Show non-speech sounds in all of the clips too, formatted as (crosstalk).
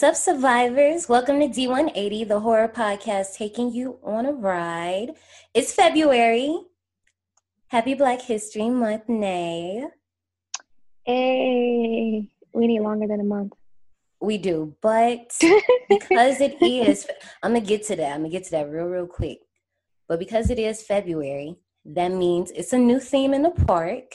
What's up, survivors? Welcome to D180, the horror podcast taking you on a ride. It's February. Happy Black History Month, Nay. Hey, we need longer than a month. We do, but (laughs) because it is, I'm gonna get to that. I'm gonna get to that real, real quick. But because it is February, that means it's a new theme in the park.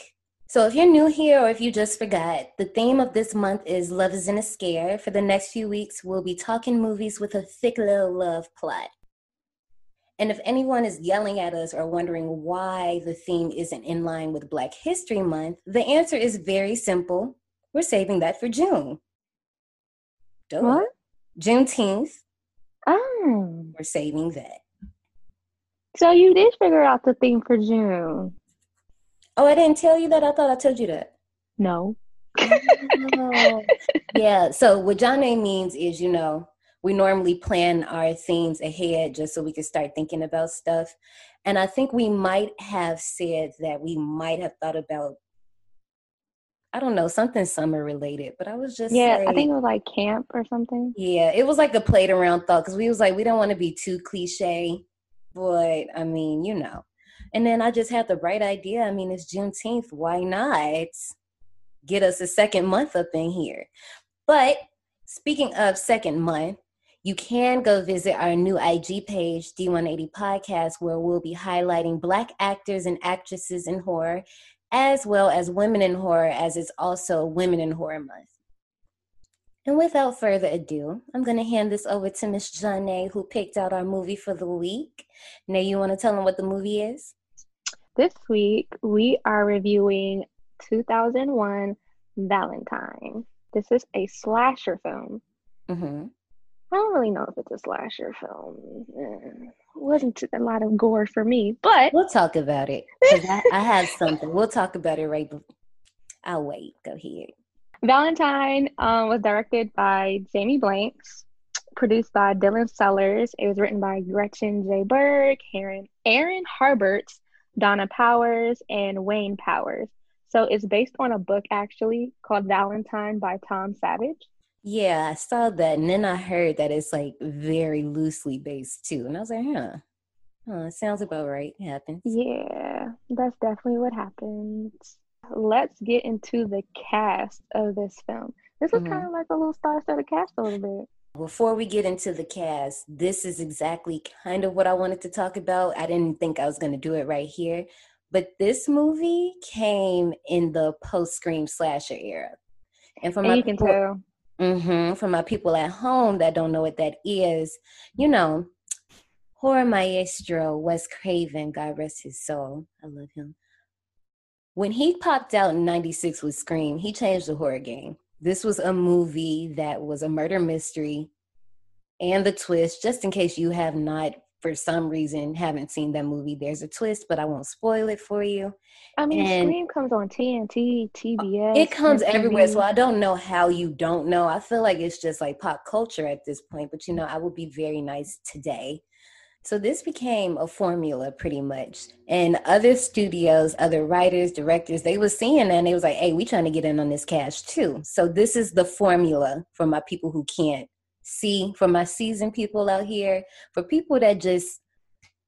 So if you're new here or if you just forgot, the theme of this month is Love Isn't a Scare. For the next few weeks, we'll be talking movies with a thick little love plot. And if anyone is yelling at us or wondering why the theme isn't in line with Black History Month, the answer is very simple. We're saving that for June. Duh. What? Juneteenth, Oh, we're saving that. so you did figure out the theme for June? Oh, I didn't tell you that? I thought I told you that. No. Oh. (laughs) yeah. So what Jane means is, you know, we normally plan our themes ahead just so we can start thinking about stuff. And I think we might have said that we might have thought about, I don't know, something summer related. But I was just Yeah, I think it was like camp or something. yeah, it was like a played around thought because we was like, we don't want to be too cliche, but I mean, you know. And then I just had the bright idea. I mean, it's Juneteenth. Why not get us a second month up in here? But speaking of second month, you can go visit our new IG page, D180 Podcast, where we'll be highlighting Black actors and actresses in horror, as well as women in horror, as it's also Women in Horror Month. And without further ado, I'm going to hand this over to Miss Janae, who picked out our movie for the week. Now, you want to tell them what the movie is? This week we are reviewing 2001 Valentine. This is a slasher film. Mm-hmm. I don't really know if it's a slasher film. Eh, wasn't a lot of gore for me, but We'll talk about it. I, I have something. We'll talk about it right. bef- I'll wait. Go ahead. Valentine um, was directed by Jamie Blanks, produced by Dylan Sellers. It was written by Gretchen J. Berg, Aaron, Aaron Harberts, Donna Powers, and Wayne Powers. So it's based on a book actually called Valentine by Tom Savage. Yeah, I saw that. And then I heard that it's like very loosely based too. And I was like, huh. Huh, sounds about right. It happens. Yeah, that's definitely what happens. Let's get into the cast of this film. This is Mhm. kind of like a little star-studded cast a little bit. Before we get into the cast, this is exactly kind of what I wanted to talk about. I didn't think I was going to do it right here, but this movie came in the post Scream slasher era. And for And my you can people, tell. hmm for my people at home that don't know what that is, you know, horror maestro Wes Craven, God rest his soul. I love him. When he popped out in 96 with Scream, he changed the horror game. This was a movie that was a murder mystery and the twist, just in case you have not, for some reason, haven't seen that movie, there's a twist, but I won't spoil it for you. I mean, And- Scream comes on TNT, TBS. Oh, it comes MTV. everywhere, so I don't know how you don't know. I feel like it's just like pop culture at this point, but you know, I would be very nice today. So this became a formula pretty much. And other studios, other writers, directors, they were seeing that and they was like, hey, we trying to get in on this cash too. So this is the formula for my people who can't see, for my seasoned people out here, for people that just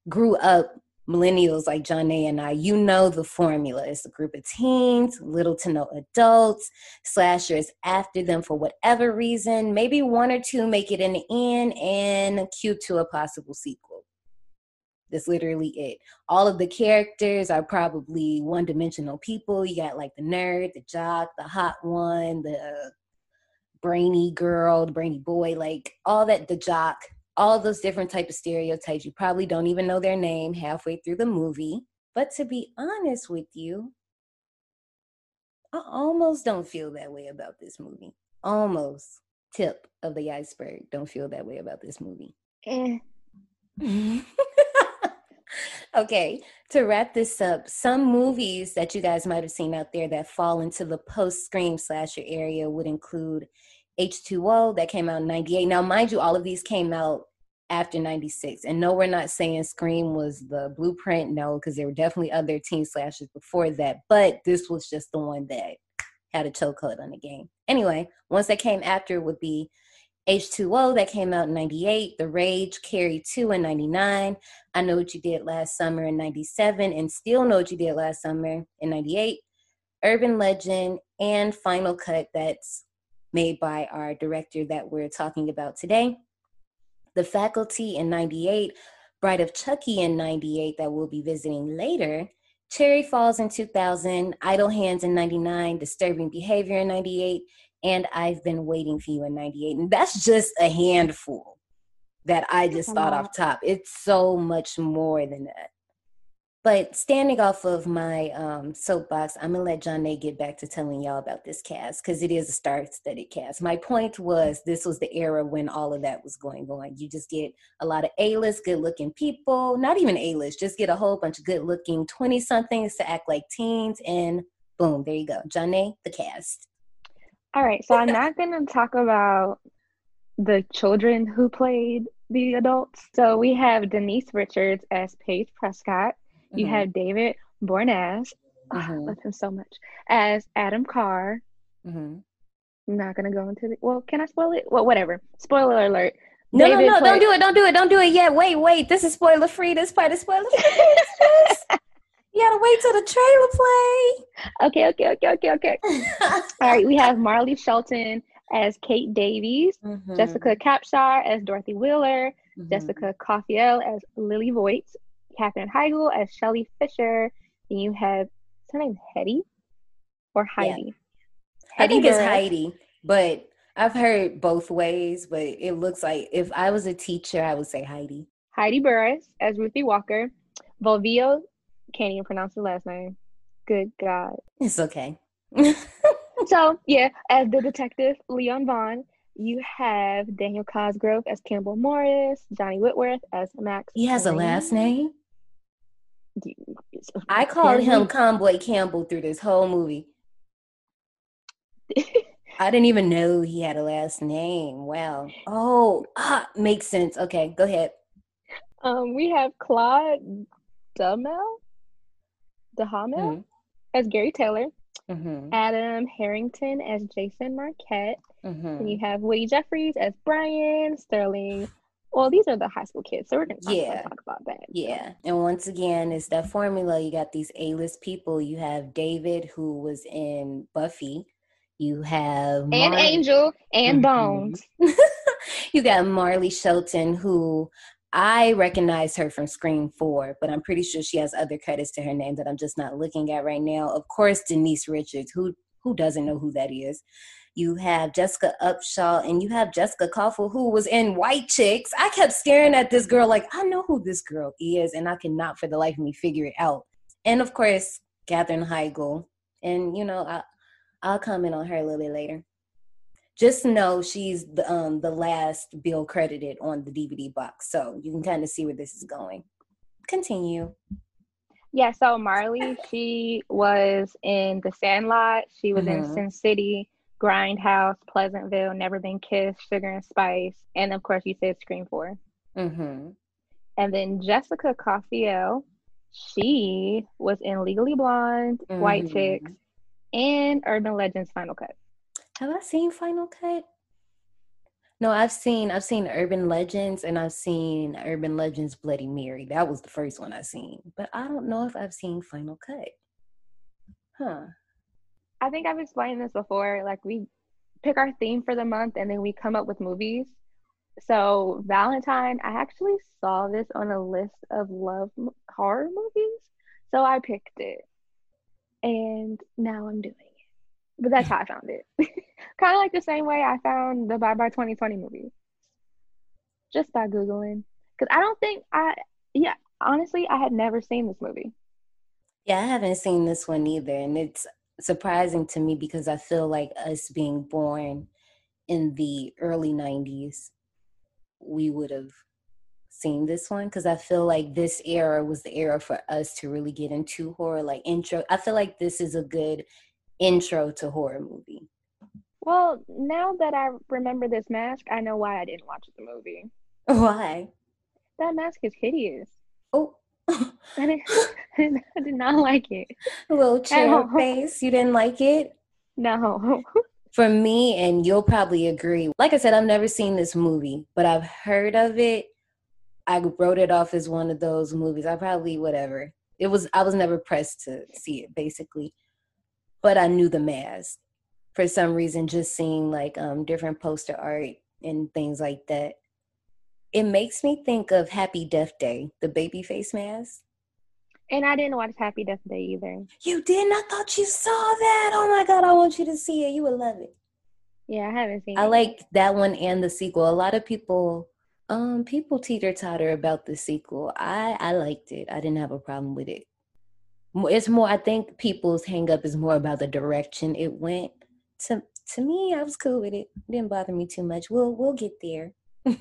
grew up millennials like Janae and I, you know the formula. It's a group of teens, little to no adults, slashers after them for whatever reason. Maybe one or two make it in the end and cue to a possible sequel. That's literally it. All of the characters are probably one dimensional people. You got like the nerd, the jock, the hot one, the brainy girl, the brainy boy, like all that, the jock, all those different type of stereotypes. You probably don't even know their name halfway through the movie. But to be honest with you, I almost don't feel that way about this movie. Almost. Tip of the iceberg. Don't feel that way about this movie. Eh. (laughs) okay, to wrap this up, some movies that you guys might have seen out there that fall into the post Scream slasher area would include H2O that came out in 98. Now, mind you, all of these came out after 96. And no, we're not saying Scream was the blueprint, no, because there were definitely other teen slashers before that, but this was just the one that had a chokehold on the game. Anyway, ones that came after would be H2O that came out in 98, The Rage, Carrie 2 in 99, I Know What You Did Last Summer in 97, and Still Know What You Did Last Summer in 98, Urban Legend, and Final Cut that's made by our director that we're talking about today. The Faculty in 98, Bride of Chucky in 98 that we'll be visiting later, Cherry Falls in 2000, Idle Hands in 99, Disturbing Behavior in 98, and I've been waiting for you in 98. And that's just a handful that I just thought off top. It's so much more than that. But standing off of my um, soapbox, I'm gonna let Janae get back to telling y'all about this cast because it is a star-studded cast. My point was this was the era when all of that was going on. You just get a lot of A-list, good-looking people, not even A-list, just get a whole bunch of good-looking 20-somethings to act like teens, and boom, there you go, Janae, the cast. All right, so I'm not going to talk about the children who played the adults. So we have Denise Richards as Paige Prescott. You mm-hmm. have David Boreanaz. Ah, mm-hmm. Oh, I love him so much. As Adam Carr. Mm-hmm. I'm not going to go into the. Well, can I spoil it? Well, whatever. Spoiler alert. No, David no, no, played, don't do it. Don't do it. Don't do it yet. Wait, wait. This is spoiler free. This part is spoiler free. (laughs) You gotta wait till the trailer play. Okay, okay, okay, okay, okay. (laughs) All right, we have Marley Shelton as Kate Davies, mm-hmm. Jessica Capshaw as Dorothy Wheeler, mm-hmm. Jessica Cauffiel as Lily Voight, Katherine Heigl as Shelly Fisher, and you have is her name Hetty or Heidi? Yeah. I think Burress. it's Heidi, but I've heard both ways. But it looks like if I was a teacher, I would say Heidi. Heidi Burress as Ruthie Walker, Fulvio can't even pronounce the last name. Good God. It's okay. so (laughs) yeah, as the detective Leon Vaughn, you have Daniel Cosgrove as Campbell Morris, Johnny Whitworth as Max. He has a last name. I called him Conboy Campbell through this whole movie. (laughs) I didn't even know he had a last name. Wow. Oh, ah, makes sense. Okay, go ahead. Um, we have Claude Duhamel Mm-hmm. as Gary Taylor, mm-hmm. Adam Harrington as Jason Marquette, mm-hmm. and you have Woody Jeffreys as Brian Sterling. Well, these are the high school kids, so we're gonna talk, yeah. talk about that. Yeah, and once again, it's that formula. You got these A-list people. You have David, who was in Buffy. You have Mar- and Angel and mm-hmm. Bones. (laughs) you got Marley Shelton, who I recognize her from Scream 4, but I'm pretty sure she has other credits to her name that I'm just not looking at right now. Of course, Denise Richards, who who doesn't know who that is? You have Jessica Capshaw and you have Jessica Cauffiel, who was in White Chicks. I kept staring at this girl like, I know who this girl is, and I cannot for the life of me figure it out. And of course, Katherine Heigl. And, you know, I, I'll comment on her a little bit later just know she's the um the last bill credited on the DVD box, so you can kind of see where this is going. Continue. Yeah, so Marley, she was in The Sandlot. She was mm-hmm. in Sin City, Grindhouse, Pleasantville, Never Been Kissed, Sugar and Spice, and of course, you said Scream 4. Mm-hmm. And then Jessica Cauffiel, she was in Legally Blonde, mm-hmm. White Chicks, and Urban Legends Final Cut. Have I seen Final Cut? No, I've seen I've seen Urban Legends and I've seen Urban Legends Bloody Mary. That was the first one I seen. But I don't know if I've seen Final Cut. Huh. I think I've explained this before. Like we pick our theme for the month and then we come up with movies. So Valentine, I actually saw this on a list of love horror movies. So I picked it. And now I'm doing it. But that's how I found it. (laughs) kind of like the same way I found the Bye Bye 2020 movie. Just by Googling. Because I don't think I, yeah, honestly, I had never seen this movie. Yeah, I haven't seen this one either. And it's surprising to me because I feel like us being born in the early 90s, we would have seen this one because I feel like this era was the era for us to really get into horror, like intro. I feel like this is a good intro to horror movie. Well, now that I remember this mask, I know why I didn't watch the movie. Why? That mask is hideous. Oh, (laughs) I, did, (laughs) I did not like it. A little chair face. You didn't like it? No. (laughs) For me, and you'll probably agree. Like I said, I've never seen this movie, but I've heard of it. I wrote it off as one of those movies. I probably whatever. It was. I was never pressed to see it, basically, but I knew the mask for some reason. Just seeing like um different poster art and things like that it makes me think of Happy Death Day, the baby face mask. And I didn't watch Happy Death Day either. You didn't? I thought you saw that. Oh my god, I want you to see it. You would love it. Yeah, I haven't seen I it. I like that one and the sequel. A lot of people um people teeter totter about the sequel. I I liked it. I didn't have a problem with it. It's more I think people's hang up is more about the direction it went. To to me, I was cool with it. it didn't bother me too much. We'll we'll get there. (laughs)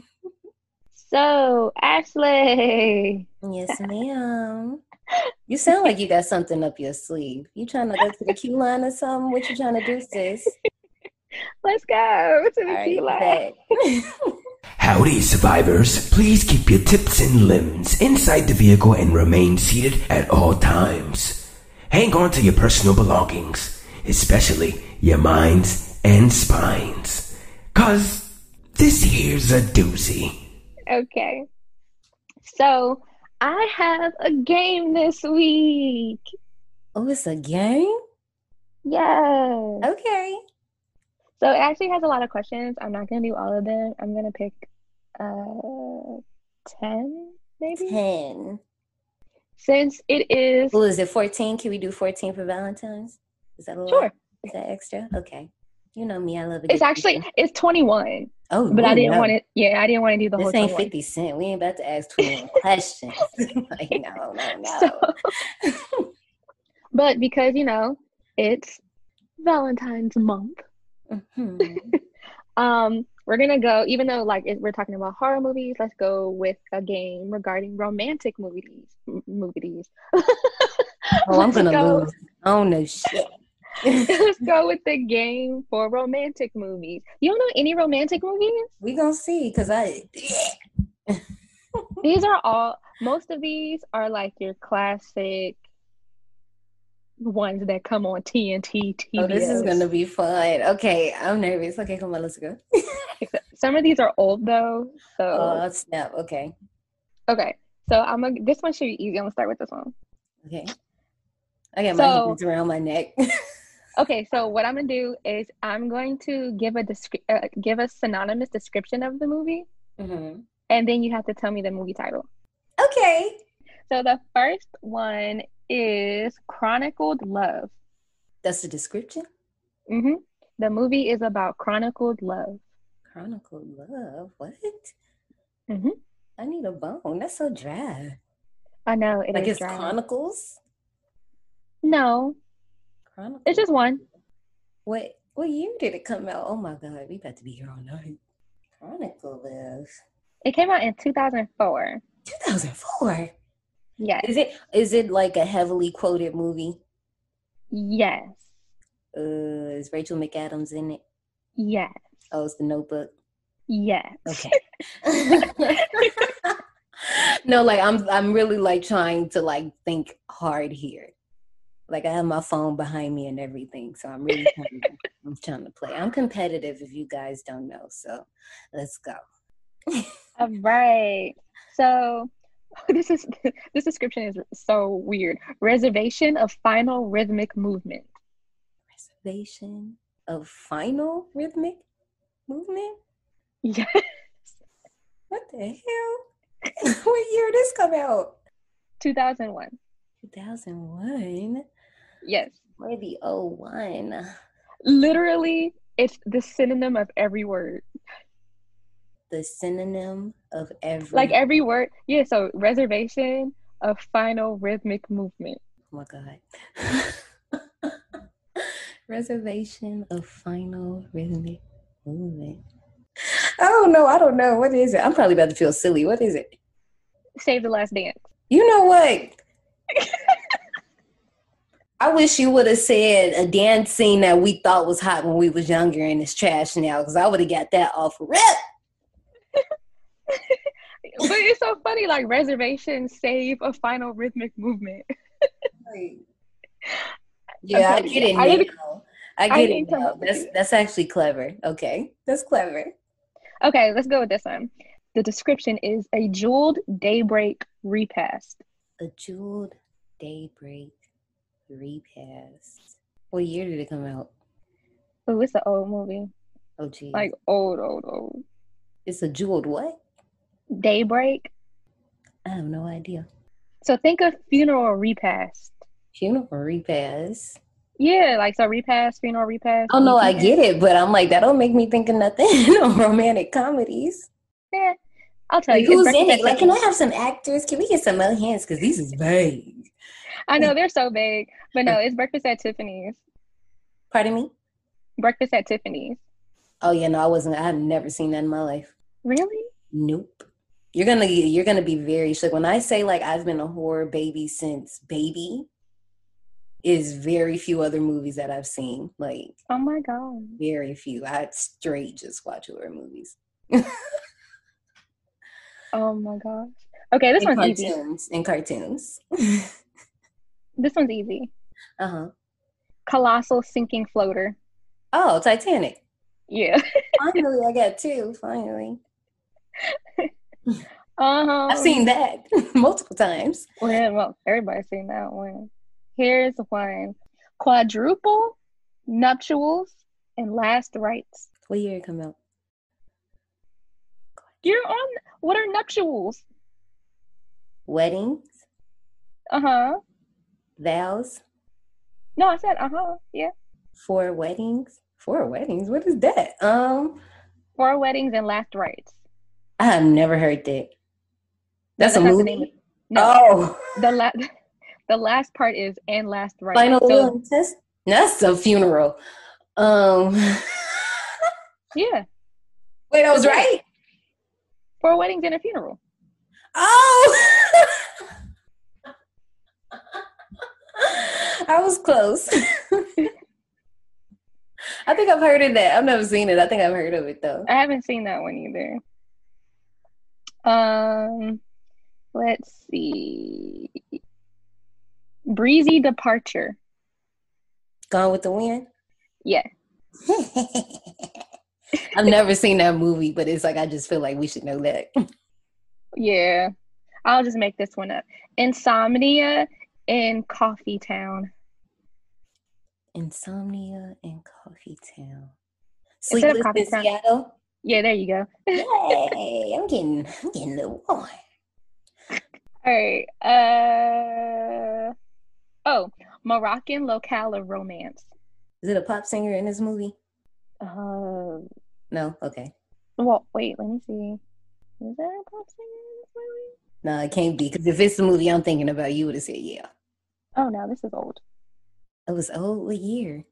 So, Ashley. Yes, ma'am. You sound like you got something up your sleeve. You trying to go to the queue line or something? What you trying to do, sis? Let's go to the queue line. (laughs) Howdy, survivors. Please keep your tips and limbs inside the vehicle and remain seated at all times. Hang on to your personal belongings, especially your minds and spines. Cause this here's a doozy. Okay. So I have a game this week. Oh, it's a game? Yes. Okay. So it actually has a lot of questions. I'm not gonna do all of them. I'm gonna pick uh ten, maybe? Ten. Since it is Well, is it 14? Can we do 14 for Valentine's? Is that a lot? Sure. Is that extra? Okay. You know me, I love it. it's actually it's 21. Oh, But I didn't no. want it yeah, I didn't want to do the This whole ain't 21. 50 Cent. We ain't about to ask 21 (laughs) questions. (laughs) like, no, no, (laughs) no. So- but because you know it's Valentine's month, Mhm. um, we're gonna go. Even though like it, we're talking about horror movies, let's go with a game regarding romantic movies. M- movies. Oh, I'm gonna go- lose. Oh no shit. (laughs) Let's go with the game for romantic movies. You don't know any romantic movies? we gonna see, cause I. (laughs) These are all. Most of these are like your classic ones that come on TNT, TBS. Oh, this is gonna be fun. Okay, I'm nervous. Okay, come on, let's go. (laughs) Some of these are old though, so Oh snap. Okay. okay. So I'm gonna. This one should be easy. I'm gonna start with this one. Okay. I got my So- hands around my neck. Okay, so what I'm gonna do is I'm going to give a descri- uh, give a synonymous description of the movie, Mhm. and then you have to tell me the movie title. Okay. So the first one is Chronicled Love. That's the description. hmm The movie is about chronicled love. Chronicle love. What? Mhm. I need a bone. That's so dry. I know it is like it's dry. chronicles. no, Chronicles. it's just one. What what year did it come out? Oh my god, we about to be here all night. Chronicle love. It came out in 2004. 2004. Yes, Is it is it like a heavily quoted movie? yes, Uh, is Rachel McAdams in it? yes, Oh, it's the Notebook. yes. Okay. (laughs) no, like I'm I'm really like trying to like think hard here. Like I have my phone behind me and everything, so I'm really trying to, I'm trying to play. I'm competitive, if you guys don't know. So let's go. All right. So (laughs) this is (laughs) this description is so weird. Reservation of final rhythmic movement. Reservation of final rhythmic movement. Yes. What the hell? (laughs) what year did this come out? 2001. 2001. Yes. Where the oh one? Literally, it's the synonym of every word. The synonym of every Like every word. Yeah, so reservation of final rhythmic movement. Oh my god. (laughs) Reservation of final rhythmic movement. I don't know. I don't know. What is it? I'm probably about to feel silly. What is it? Save the last dance. You know what? (laughs) I wish you would have said a dance scene that we thought was hot when we was younger and it's trash now, because I would have got that off rip. (laughs) but it's so funny, like reservation, save a final rhythmic movement. (laughs) yeah, I get it I. I I get it now. That's it. that's actually clever. Okay, that's clever. Okay, let's go with this one. The description is a jeweled daybreak repast. A jeweled daybreak repast. What year did it come out? Oh, it's an old movie. Oh, geez. Like old, old, old. it's a jeweled what? Daybreak. I have no idea. So think of funeral repast. Funeral repast. Yeah, like so repast, funeral repast. Oh no, I get it, but I'm like that don't make me think of nothing. (laughs) no romantic comedies. Yeah, I'll tell Like, you. who's in it? Like, can I have some actors? Can we get some other hands? Because these is vague. I know they're so big, but no, it's Breakfast at Tiffany's. Pardon me? Breakfast at Tiffany's. Oh yeah, no, I wasn't. I have never seen that in my life. Really? Nope. You're gonna you're gonna be very shook when I say like I've been a horror baby since baby. Is very few other movies that I've seen. Like Oh my god. very few. I straight just watch horror movies. (laughs) Oh my gosh. Okay, this and one's easy. cartoons. And cartoons. (laughs) This one's easy. uh huh. Colossal sinking floater. Oh, Titanic. Yeah. (laughs) Finally, I got two. Finally, Uh-huh. (laughs) I've seen that (laughs) multiple times. Well, yeah, well, everybody's seen that one. Here's the one. Quadruple nuptials and last rites. What year it come out? You're on what are nuptials? Weddings, Uh-huh. Vows, No, I said uh-huh. Yeah. four weddings. Four weddings. What is that? Um, Four weddings and last rites. I have never heard that. That's a That's not movie. No. Oh, The la- (laughs) the last part is and last rites. final So, will and test. That's a funeral. Um, (laughs) yeah. wait, I was right. Four weddings and a funeral. Oh, (laughs) I was close. I think I've heard of that. I've never seen it. I think I've heard of it though. I haven't seen that one either. Um, let's see. Breezy departure. Gone with the Wind. Yeah. (laughs) I've never seen that movie, but it's like I just feel like we should know that. Yeah. I'll just make this one up. Insomnia in Coffee Town. Insomnia in Coffee Town. Sleepless Coffee in Town. Seattle. Yeah, there you go. Yay! I'm getting, I'm getting the one. All right. Uh oh, Moroccan locale of romance. Is it a pop singer in this movie? Uh, No. Okay. well, wait, let me see. Is there a pop singer in this movie? No, it can't be because if it's the movie I'm thinking about, you would have said yeah. Oh no, this is old. It was old. What year?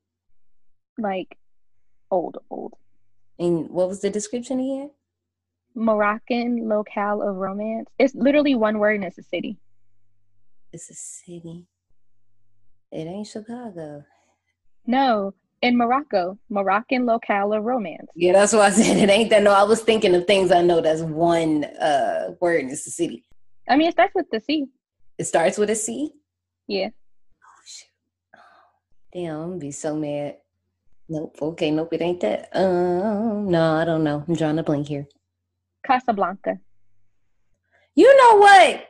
Like old, old. And what was the description again? Moroccan locale of romance. It's literally one word and it's a city. It's a city. It ain't Chicago. No, in Morocco, Moroccan locale of romance. Yeah, that's what I said (laughs) it ain't that. No, I was thinking of things I know that's one uh word and it's a city. I mean, it starts with the C. It starts with a C. Yeah. Oh shoot. Damn, I'm gonna be so mad. Nope. Okay, nope, it ain't that. Um, no, I don't know. I'm drawing a blank here. Casablanca. You know what?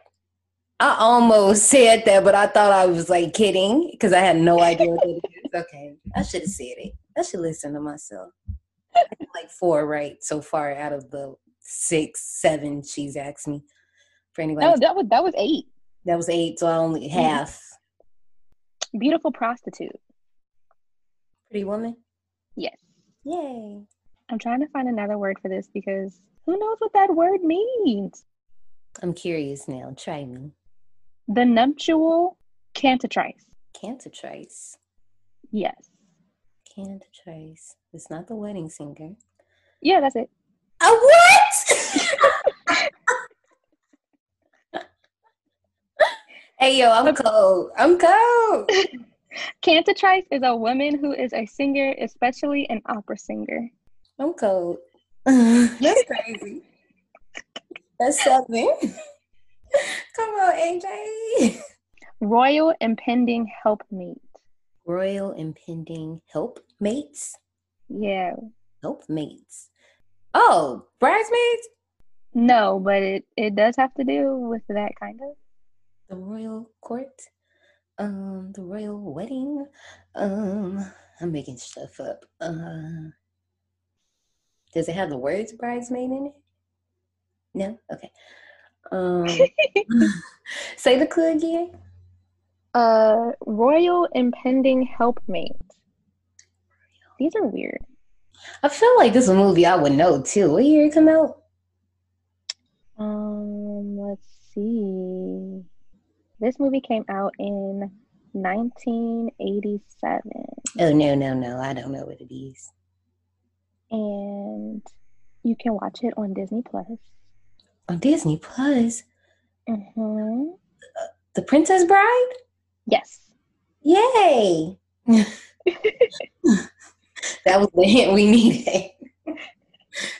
I almost said that, but I thought I was like kidding because I had no (laughs) idea what it is. Okay, I should have said it. I should listen to myself. like four right so far out of the six, seven she's asked me. For anybody, No, that was that was eight. That was eight, so I only Mm-hmm. half. Beautiful prostitute. Pretty woman. Yes. Yay! I'm trying to find another word for this because who knows what that word means? I'm curious now. Try me. The nuptial cantatrice. Cantatrice. Yes. Cantatrice. It's not the wedding singer. Yeah, that's it. A what? (laughs) hey yo, I'm cold. I'm cold. (laughs) Cantatrice is a woman who is a singer, especially an opera singer. I'm cold. (laughs) That's crazy. That's something. (laughs) Come on, AJ. Royal impending helpmeet. Royal impending helpmates. Yeah. Helpmates. Oh, bridesmaids. No, but it, it does have to do with that kind of. The royal court. Um, the royal wedding. Um, I'm making stuff up. Uh, does it have the words bridesmaid in it? No. Okay. Um, (laughs) (laughs) say the clue again. Uh, royal impending helpmate. These are weird. I feel like this is a movie I would know too. What year it come out? Um, let's see. This movie came out in 1987, Oh no, no, no! I don't know what it is. and you can watch it on Disney Plus. On Disney Plus, Mm-hmm. The Princess Bride. Yes. Yay! (laughs) that was the hint we needed.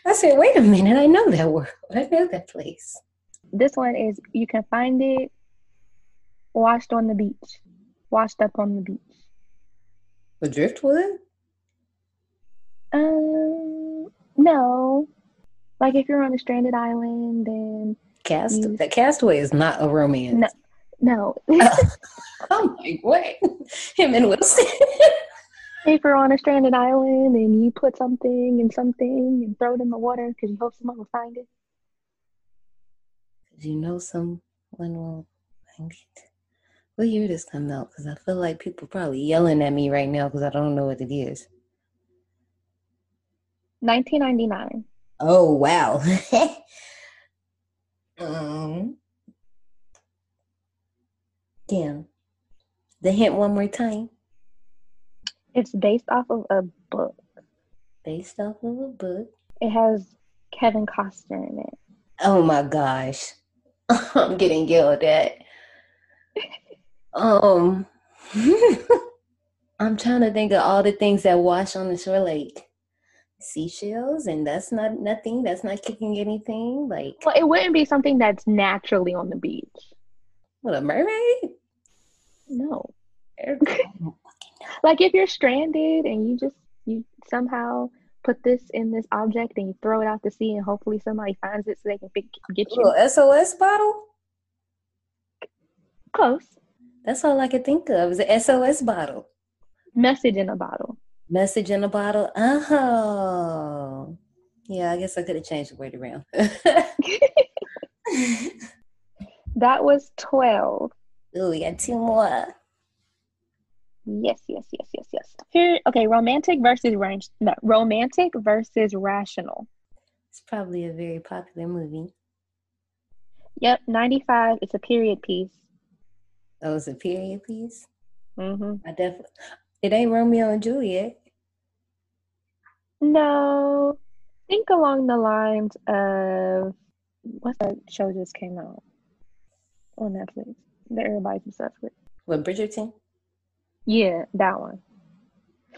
I said, wait a minute, I know that world. I know that place. This one is you can find it washed on the beach, washed up on the beach. The Driftwood? Um, no. Like if you're on a stranded island, then Cast Mm. the Castaway is not a romance. No. no. I'm like, what? Him and Wilson. if you're on a stranded island and you put something in something and throw it in the water because you hope someone will find it. Because you know someone will find it. What year this come out? Because I feel like people probably yelling at me right now because I don't know what it is. 1999. Oh wow. um (laughs) Damn. The hint one more time. It's based off of a book. Based off of a book. It has Kevin Costner in it. Oh my gosh. (laughs) I'm getting yelled at. (laughs) Um (laughs) I'm trying to think of all the things that wash on the shore like seashells and that's not nothing, that's not kicking anything. Like Well, it wouldn't be something that's naturally on the beach. what a mermaid? No. (laughs) Like if you're stranded and you just you somehow put this in this object and you throw it out to sea and hopefully somebody finds it so they can pick, get you little SOS bottle? close. That's all I could think of is an SOS bottle. Message in a bottle. Message in a bottle. Oh. Yeah, I guess I could have changed the word around. (laughs) That was 12. Ooh, we got two more. Yes, yes, yes, yes, yes. Here, okay, romantic versus range. No, romantic versus rational. It's probably a very popular movie. Yep, 95. It's a period piece. Oh, it's a period piece. hmm I definitely. It ain't Romeo and Juliet. No, think along the lines of what's that show just came out on Netflix that everybody's obsessed with? What Bridgerton? Yeah, that one.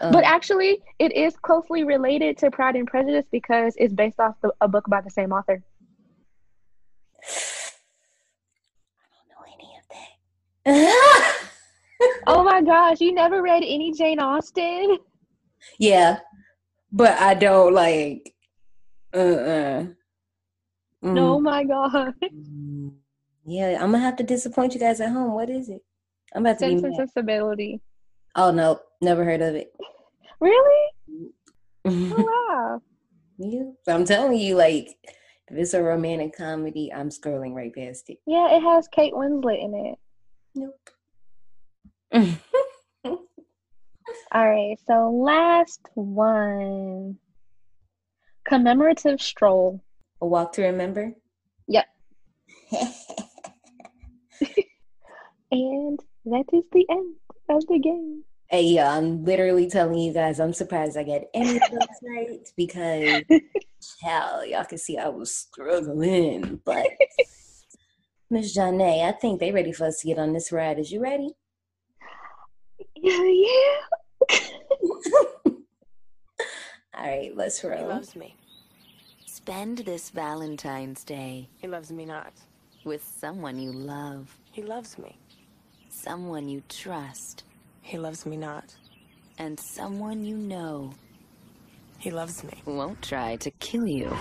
Um, But actually, it is closely related to Pride and Prejudice because it's based off the, a book by the same author. I don't know any of that. (laughs) oh my gosh, you never read any Jane Austen? Yeah, but I don't like. Uh. uh No, oh my god. Yeah, I'm gonna have to disappoint you guys at home. What is it? I'm about to Sense be mad. Sensibility. Oh no, never heard of it. Really? Oh wow. (laughs) yeah, so I'm telling you, like, if it's a romantic comedy, I'm scrolling right past it. Yeah, it has Kate Winslet in it. Nope. (laughs) All right, so last one. Commemorative stroll. a walk to remember. Yep. (laughs) And that is the end of the game. Hey, yeah, I'm literally telling you guys, I'm surprised I got any of those (laughs) right because, hell, y'all can see I was struggling. But, Miss Janae, I think they ready for us to get on this ride. Is you ready? Yeah, yeah. (laughs) All right, let's roll. He roll. loves me. Spend this Valentine's Day He loves me not. with someone you love, He loves me. someone you trust, He loves me not. and someone you know He loves me. won't try to kill you.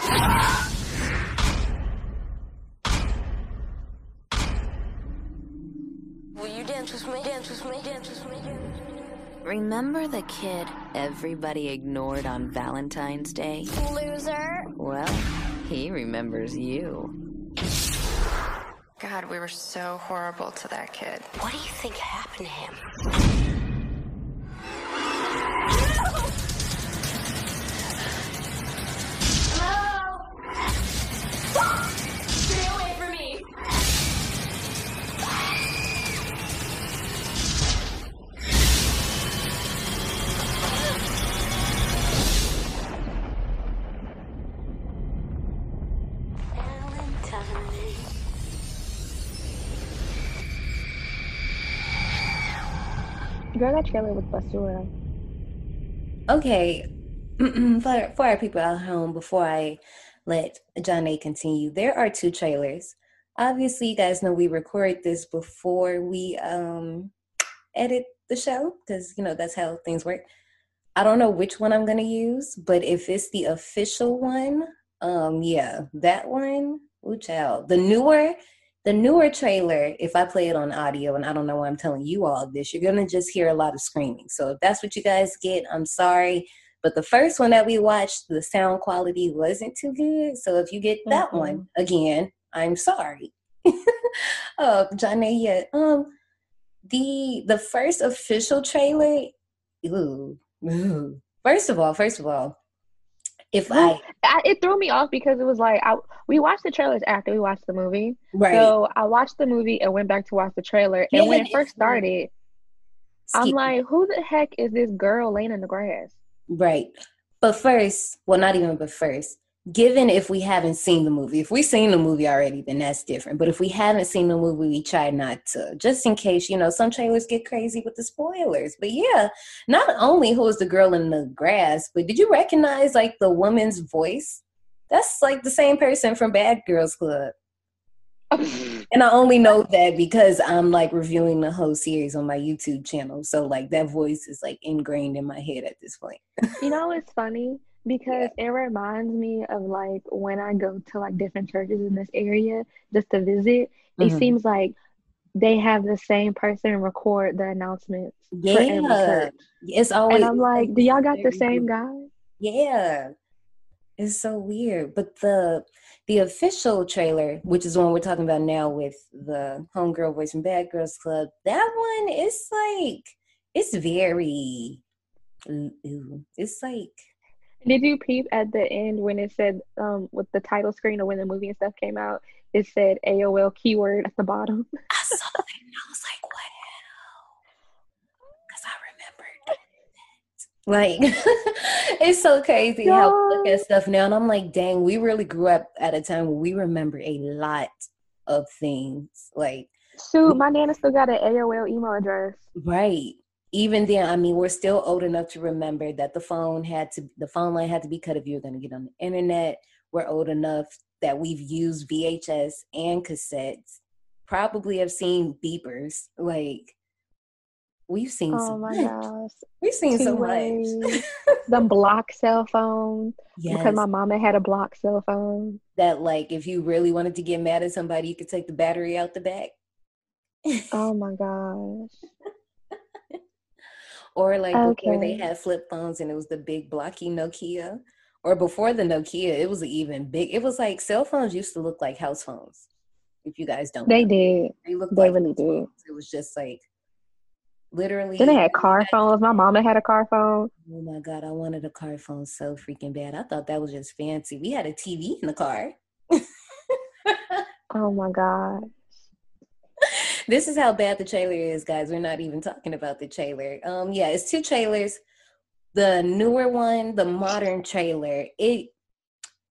Remember the kid everybody ignored on Valentine's Day? Loser. Well, he remembers you. God, we were so horrible to that kid. What do you think happened to him? Girl, that trailer was basura. Okay, for, for our people at home, before I let Janae continue, there are two trailers. Obviously, you guys know we record this before we um edit the show because you know that's how things work. I don't know which one I'm gonna use, but if it's the official one, um, yeah, that one. Ooh, child. The newer, the newer trailer. If I play it on audio, and I don't know why I'm telling you all this, you're gonna just hear a lot of screaming. So if that's what you guys get, I'm sorry. But the first one that we watched, the sound quality wasn't too good. So if you get that Mhm. one again, I'm sorry. (laughs) uh, Johnny, yeah. Um, the the first official trailer. Ooh, ooh. First of all, first of all, if I I, it threw me off because it was like I we watched the trailers after we watched the movie. right, So I watched the movie and went back to watch the trailer. Yeah, and when it first started, I'm like, who the heck is this girl laying in the grass? Right. But first, well, not even but first, given if we haven't seen the movie, if we've seen the movie already, then that's different. But if we haven't seen the movie, we try not to, just in case, you know, some trailers get crazy with the spoilers. But yeah, not only who is the girl in the grass, but did you recognize like the woman's voice? That's like the same person from Bad Girls Club. (laughs) And I only know that because I'm like reviewing the whole series on my YouTube channel. So like that voice is like ingrained in my head at this point. You know, it's funny because it reminds me of like when I go to like different churches in this area just to visit. It Mhm. seems like they have the same person record the announcements for every Yeah, church. it's always. And I'm like, do y'all got the same guy? Yeah, it's so weird. But the the official trailer, which is the one we're talking about now with the homegirl voice from Bad Girls Club, that one is like it's very. ooh, It's like Did you peep at the end when it said um with the title screen or when the movie and stuff came out? It said AOL keyword at the bottom. I saw that and I was like, wow. Because I remembered. Like, (laughs) it's so crazy how we look at stuff now. And I'm like, dang, we really grew up at a time where we remember a lot of things. Like, Shoot, my nana still got an AOL email address. right. Even then, I mean, we're still old enough to remember that the phone had to, the phone line had to be cut if you were going to get on the internet. We're old enough that we've used VHS and cassettes. Probably have seen beepers. Like, We've seen Oh so my much. gosh. We've seen so much. (laughs) The block cell phone. yes. Because my mama had a block cell phone. that like if you really wanted to get mad at somebody, you could take the battery out the back. Oh (laughs) my gosh. Or like before they had flip phones and it was the big blocky Nokia. Or before the Nokia, it was even big. It was like cell phones used to look like house phones. If you guys don't, They know. did. They looked They like really did. phones. It was just like literally. Then they had car phones. My mama had a car phone. Oh my god, I wanted a car phone so freaking bad. I thought that was just fancy. We had a TV in the car. (laughs) Oh my god. This is how bad the trailer is, guys. We're not even talking about the trailer. Um, yeah, it's two trailers. The newer one, the modern trailer, it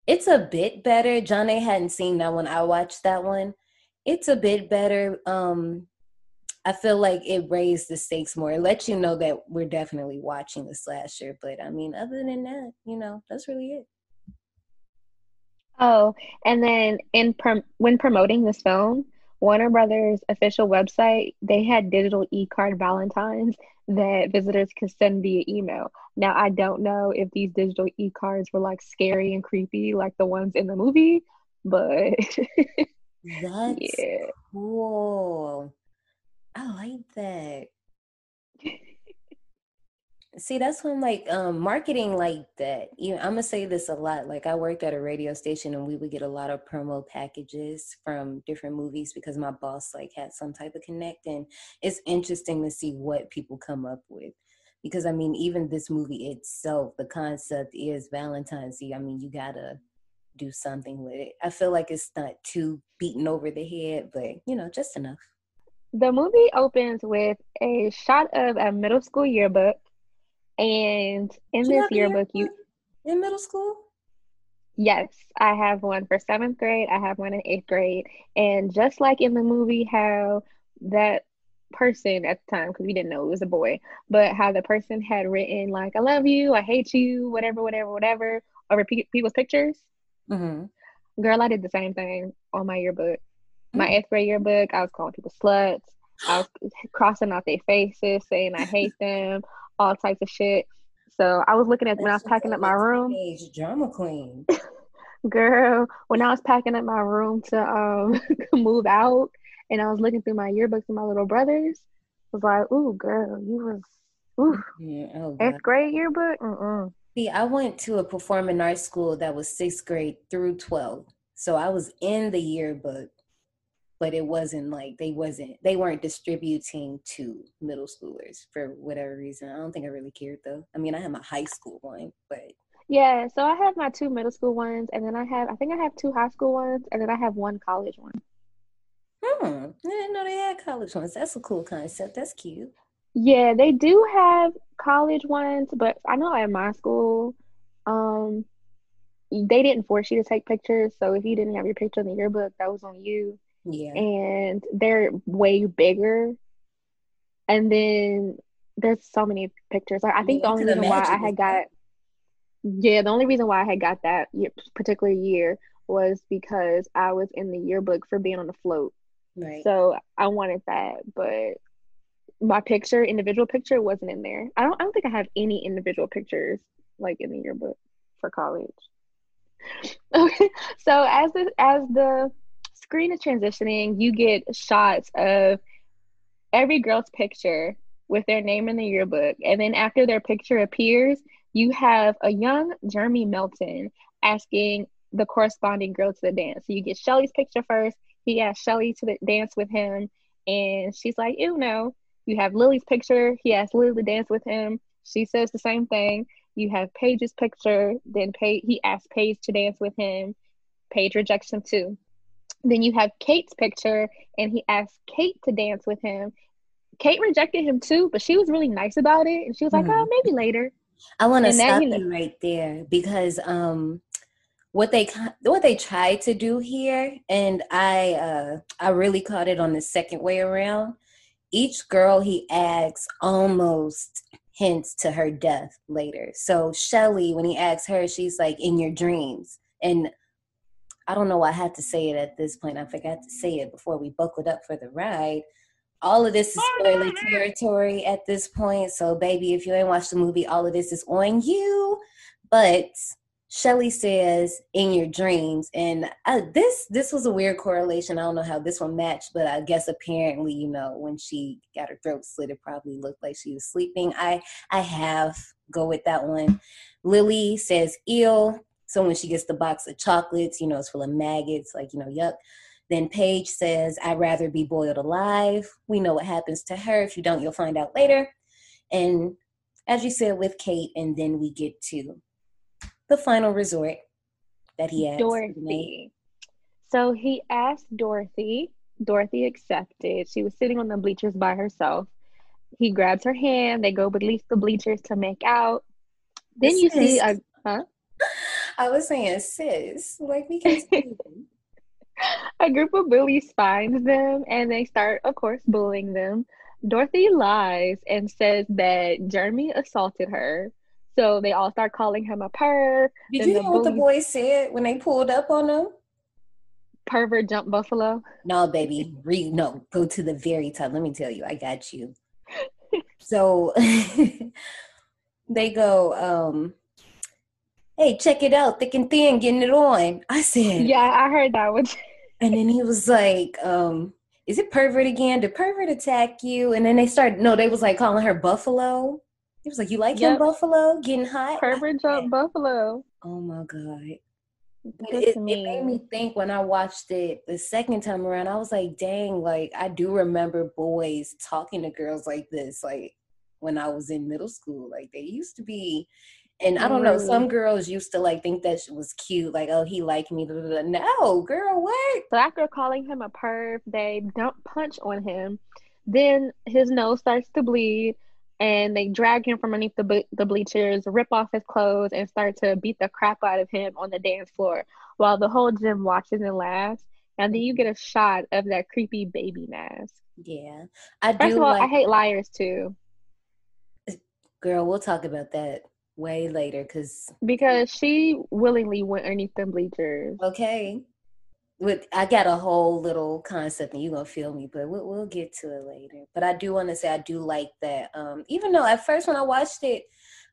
it's a bit better. John A hadn't seen that one. I watched that one. It's a bit better. Um, I feel like it raised the stakes more. It lets you know that we're definitely watching the slasher. But I mean, other than that, you know, that's really it. Oh, and then in prom- when promoting this film, Warner Brothers official website, they had digital e-card Valentines that visitors could send via email. Now, I don't know if these digital e-cards were like scary and creepy like the ones in the movie, but (laughs) That's yeah. cool. I like that. See, that's when like um marketing like that. You know, I'm gonna say this a lot. Like I worked at a radio station and we would get a lot of promo packages from different movies because my boss like had some type of connect and it's interesting to see what people come up with. Because I mean, even this movie itself, the concept is Valentine's Day. I mean, you gotta do something with it. I feel like it's not too beaten over the head, but you know, just enough. The movie opens with a shot of a middle school yearbook, and in you this a yearbook, you in middle school? Yes, I have one for seventh grade. I have one in eighth grade. And just like in the movie, how that person at the time, because we didn't know it was a boy, but how the person had written, like, I love you, I hate you, whatever, whatever, whatever, over pe- people's pictures. Mm-hmm. Girl, I did the same thing on my yearbook. My Mm. eighth grade yearbook, I was calling people sluts. I was crossing out their faces, saying I hate them, all types of shit. So I was looking at when I was packing up my room. Teenage drama queen. (laughs) (laughs) Girl, when I was packing up my room to um (laughs) move out and I was looking through my yearbooks with my little brothers, I was like, ooh, girl, you was ooh, oh eighth grade yearbook? Mm-mm. See, I went to a performing arts school that was sixth grade through 12. So I was in the yearbook, but it wasn't like they wasn't they weren't distributing to middle schoolers for whatever reason. I don't think I really cared though. I mean, I had my high school one, but Yeah, so I have my two middle school ones and then I have I think I have two high school ones and then I have one college one. hmm, I didn't know they had college ones. That's a cool concept. That's cute. Yeah, they do have college ones, but I know at my school, um, they didn't force you to take pictures. So if you didn't have your picture in the yearbook, that was on you. Yeah. and they're way bigger. And then there's so many pictures. I, I think the Yeah, I only reason why I had got, yeah, the only reason why I had got that particular year was because I was in the yearbook for being on the float. Right. So I wanted that, but my picture, individual picture, wasn't in there. I don't. I don't think I have any individual pictures like in the yearbook for college. (laughs) Okay, so as the as the screen is transitioning, you get shots of every girl's picture with their name in the yearbook, and then after their picture appears, you have a young Jeremy Melton asking the corresponding girl to the dance. So you get Shelly's picture first. He asks Shelly to the dance with him, and she's like, "Ew, no." You have Lily's picture. He asks Lily to dance with him. She says the same thing. You have Paige's picture. Then he asks Paige to dance with him. Paige rejects him too. Then you have Kate's picture, and he asks Kate to dance with him. Kate rejected him too, but she was really nice about it, and she was like, Mhm. "Oh, maybe later." I want to stop you know- right there because um what they what they tried to do here and I uh I really caught it on the second way around. Each girl he asks almost hints to her death later. So Shelly when he asks her she's like in your dreams and I don't know why I had to say it at this point. I forgot to say it before we buckled up for the ride. all of this is spoiler territory at this point. So, baby, if you ain't watched the movie, all of this is on you. But Shelly says in your dreams, and I, this this was a weird correlation. I don't know how this one matched, but I guess apparently, you know, when she got her throat slit, it probably looked like she was sleeping. I I have go with that one. Lily says ill. So when she gets the box of chocolates, you know, it's full of maggots, like you know, yuck. Then Paige says, I'd rather be boiled alive. We know what happens to her. If you don't, you'll find out later. And as you said with Kate, and then we get to the final resort that he asked. Dorothy. So he asked Dorothy. Dorothy accepted. She was sitting on the bleachers by herself. He grabs her hand. They go beneath the bleachers to make out. Then you see a huh? I was saying, sis, like we can (laughs) a group of bullies finds them and they start, of course, bullying them. Dorothy lies and says that Jeremy assaulted her. So they all start calling him a perv. Did you know what the boys said when they pulled up on them? Pervert jump buffalo. No, baby. Read no, go to the very top. Let me tell you, I got you. (laughs) so (laughs) they go, um, hey, check it out, thick and thin, getting it on. I said, Yeah, I heard that one. (laughs) and then he was like, um, is it pervert again? Did pervert attack you? And then they started, no, they was like calling her Buffalo. He was like, you like yep. him, Buffalo? Getting hot? Pervert jump Buffalo. Oh my God. It, it, made me think when I watched it the second time around, I was like, dang, like I do remember boys talking to girls like this, like when I was in middle school. Like they used to be and I oh, don't know, some girls used to like think that she was cute, like, oh, he liked me. Blah, blah, blah. No, girl, what? So after calling him a perv, they dump punch on him. Then his nose starts to bleed, and they drag him from underneath the, the bleachers, rip off his clothes, and start to beat the crap out of him on the dance floor while the whole gym watches and laughs. And then you get a shot of that creepy baby mask. Yeah. I First of all, like- I hate liars too. Girl, we'll talk about that way later because because she willingly went underneath them bleachers. Okay, with I got a whole little concept, and you gonna feel me, but we'll, we'll get to it later. But I do want to say I do like that. Um, even though at first when I watched it,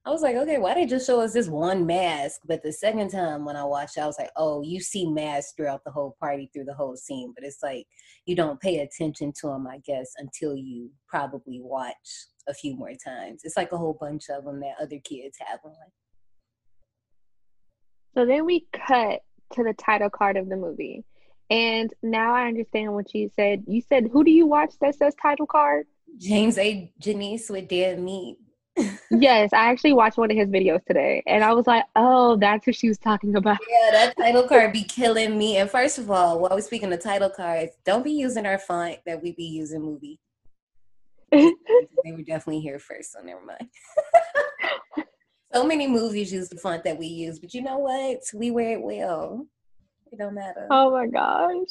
I was like, okay, why did they just show us this one mask? But the second time when I watched it, I was like, oh, you see masks throughout the whole party, through the whole scene. But it's like you don't pay attention to them, I guess, until you probably watch a few more times. It's like a whole bunch of them that other kids have on. So then we cut to the title card of the movie. And now I understand what you said. You said, who do you watch that says title card? James A. Janisse with Dead Meat. Yes, I actually watched one of his videos today and I was like, oh, that's what she was talking about. Yeah, that title card be killing me. And first of all, while we're speaking of title cards, don't be using our font that we be using movie. (laughs) they were definitely here first, so never mind. (laughs) so many movies use the font that we use, but you know what? We wear it well. It don't matter. Oh my gosh.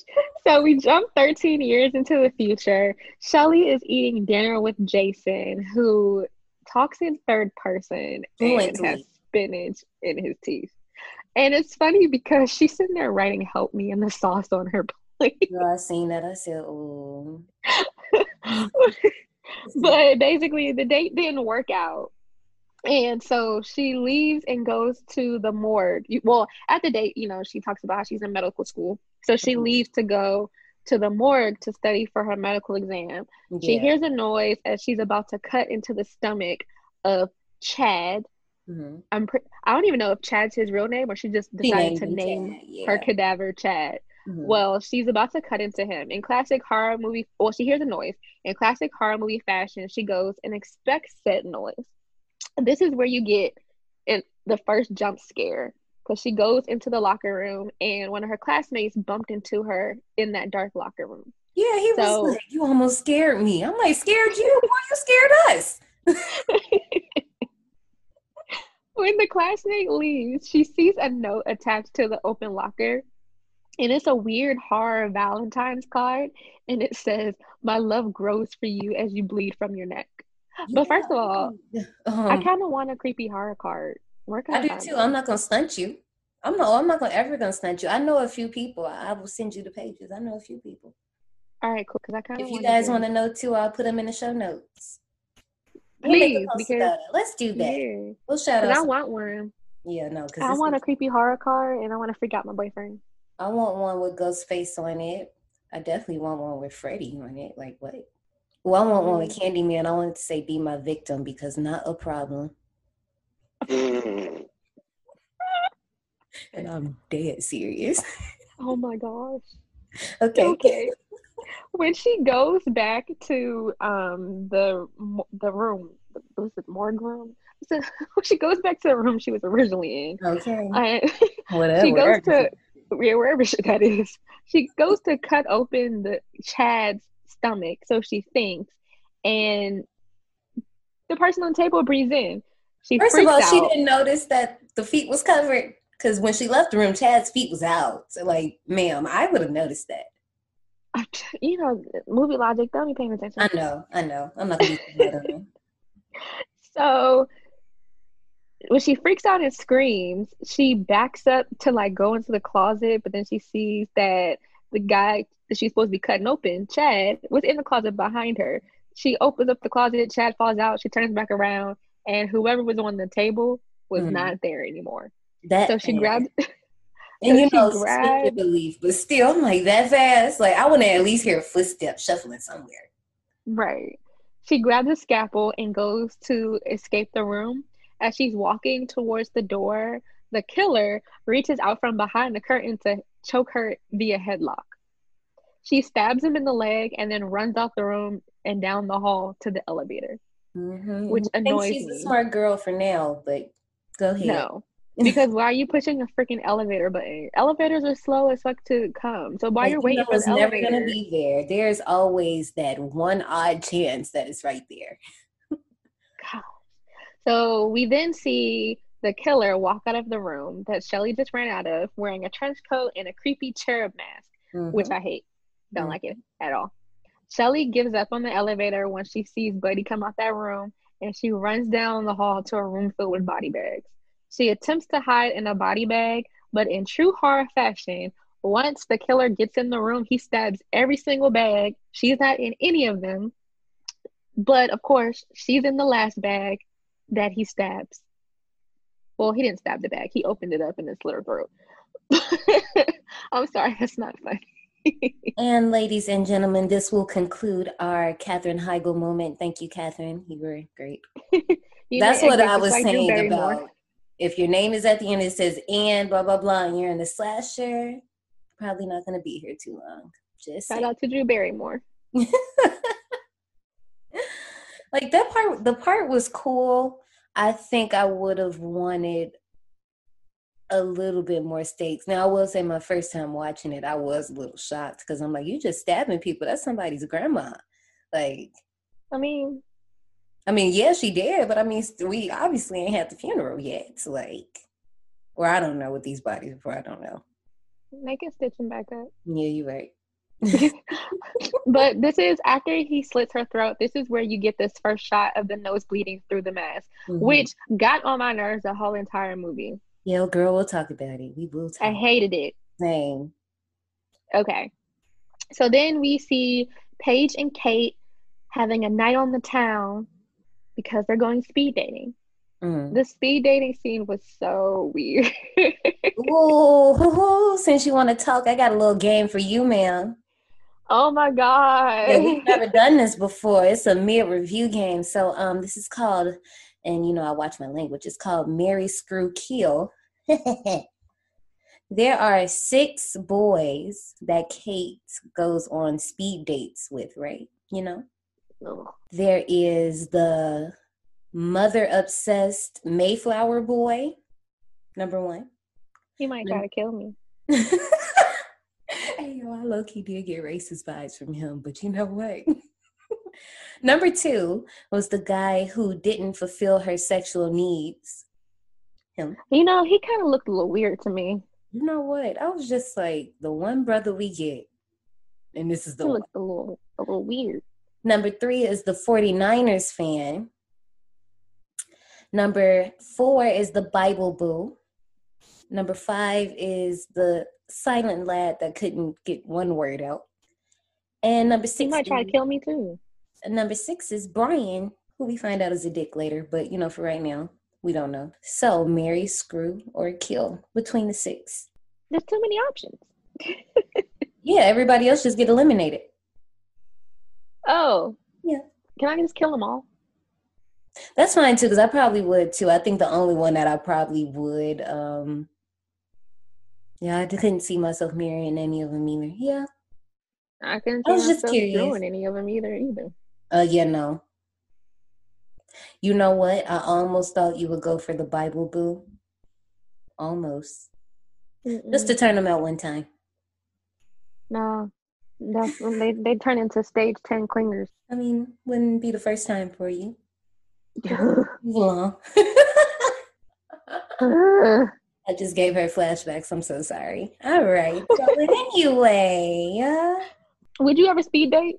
So we jump 13 years into the future. Shelly is eating dinner with Jason, who talks in third person and has spinach in his teeth. And it's funny because she's sitting there writing help me and the sauce on her (laughs) plate. Girl, I seen that. I said, oh. (laughs) but basically, the date didn't work out. And so she leaves and goes to the morgue. Well, at the date, you know, she talks about how she's in medical school. So she mm-hmm. leaves to go to the morgue to study for her medical exam. Yeah. She hears a noise as she's about to cut into the stomach of Chad. Mm-hmm. I'm pre- I don't even know if Chad's his real name or she just decided to name yeah. her cadaver Chad. Mm-hmm. Well, she's about to cut into him. In classic horror movie, well, she hears a noise. In classic horror movie fashion, she goes and expects said noise. This is where you get in the first jump scare because she goes into the locker room and one of her classmates bumped into her in that dark locker room. Yeah, he so, was like, "You almost scared me." I'm like, "Scared you? Why you scared us?" (laughs) when the classmate leaves, she sees a note attached to the open locker and it's a weird horror Valentine's card, and it says, "My love grows for you as you bleed from your neck." Yeah. But first of all, um, I kind of want a creepy horror card. Can I, do too. I'm not gonna stunt you. I'm not. I'm not gonna ever gonna stunt you. I know a few people. I, I will send you the pages. I know a few people. All right, cool. Because I kind of If you guys want to know too, I'll put them in the show notes. We'll make a Please, because- Let's do that. Yeah. We'll shout out. I want one. yeah, no, because I want a creepy horror car, and I want to freak out my boyfriend. I want one with ghost face on it. I definitely want one with Freddy on it. Like what? Well, I want one with Candyman. I wanted to say "Be my victim" because not a problem, and I'm dead serious. Oh my gosh. okay. Okay. when she goes back to um the the room, was it morgue room? So (laughs) she goes back to the room she was originally in, Okay. I, (laughs) Whatever. she goes to yeah, wherever she, that is. She goes to cut open the Chad's stomach, so she thinks, and the person on the table breathes in. She First of all, she didn't notice that the feet was covered because when she left the room, Chad's feet was out. So, like, ma'am, I would have noticed that. you know, movie logic. Don't be paying attention. I know, I know. I'm not gonna be. (laughs) (laughs) So when she freaks out and screams, she backs up to like go into the closet, but then she sees that the guy that she's supposed to be cutting open, Chad, was in the closet behind her. She opens up the closet, Chad falls out, she turns back around, and whoever was on the table was Mhm. not there anymore. That So she (laughs) and- grabs And you know, grabbed- belief, but still, I'm like that fast. Like I want to at least hear a footstep shuffling somewhere. Right. She grabs a scalpel and goes to escape the room. As she's walking towards the door, the killer reaches out from behind the curtain to choke her via headlock. She stabs him in the leg and then runs out the room and down the hall to the elevator. Mhm. Which annoys she's me. a smart girl for now, but go ahead. No. Because why are you pushing a freaking elevator button? Elevators are slow as fuck to come. So while you're you waiting know it's the never elevator, gonna be there. There's always that one odd chance that it's right there. Gosh. So we then see the killer walk out of the room that Shelly just ran out of wearing a trench coat and a creepy cherub mask, which Mhm. I hate. Don't Mm. like it at all. Shelly gives up on the elevator when she sees Buddy come out that room and she runs down the hall to a room filled with body bags. She attempts to hide in a body bag, but in true horror fashion, once the killer gets in the room, he stabs every single bag. She's not in any of them. But of course, she's in the last bag that he stabs. Well, he didn't stab the bag. He opened it up and in his little throat. (laughs) I'm sorry, that's not funny. And ladies and gentlemen, this will conclude our Katherine Heigl moment. Thank you, Katherine. You were great. (laughs) You That's what I was saying about if your name is at the end, it says and blah blah blah, and you're in the slasher, probably not gonna be here too long. Just Shout saying. out to Drew Barrymore. (laughs) like that part the part was cool i think i would have wanted a little bit more stakes now i will say my first time watching it i was a little shocked because i'm like you just stabbing people that's somebody's grandma like I mean, i mean yeah she did but i mean we obviously ain't had the funeral yet like or i don't know what these bodies before i don't know Make can stitch him back up. yeah you're right (laughs) but this is after he slits her throat. This is where you get this first shot of the nose bleeding through the mask, Mhm. which got on my nerves the whole entire movie. Yeah girl we'll talk about it we will talk I hated it. Same. Okay. So then we see Paige and Kate having a night on the town because they're going speed dating. Mm. The speed dating scene was so weird. (laughs) Ooh, since you want to talk, I got a little game for you, ma'am. oh my god. Yeah, we've never (laughs) done this before. It's a mere review game. So um this is called, and you know I watch my language, it's called Marry Screw Kill. (laughs) there are six boys that Kate goes on speed dates with, right? You know? Ugh. There is the mother obsessed Mayflower boy, number one. He might try to kill me. (laughs) hey, yo, I low key did get racist vibes from him, but you know what? (laughs) Number two was the guy who didn't fulfill her sexual needs. Him. You know, he kind of looked a little weird to me. You know what? I was just like, the one brother we get, and this is He the one. looked a little a little weird. Number three is the 49ers fan. Number four is the Bible boo. Number five is the silent lad that couldn't get one word out. And number He six, might try to kill me too. number six is Brian, who we find out is a dick later, but you know, for right now, we don't know. So marry, screw, or kill between the six. There's too many options. (laughs) Yeah, everybody else just get eliminated. Oh. Yeah. Can I just kill them all? That's fine too, because I probably would too. I think the only one that I probably would, um, yeah, I didn't see myself marrying any of them either. Yeah, I couldn't I see was just curious. doing any of them either. Either. uh, yeah, no. You know what? I almost thought you would go for the Bible boo. Almost, just to turn them out one time. no, that's when they they turn into stage ten clingers. I mean, wouldn't be the first time for you. (laughs) Along. (laughs) I just gave her flashbacks. I'm so sorry. All right. So (laughs) anyway, uh, Would you ever speed date?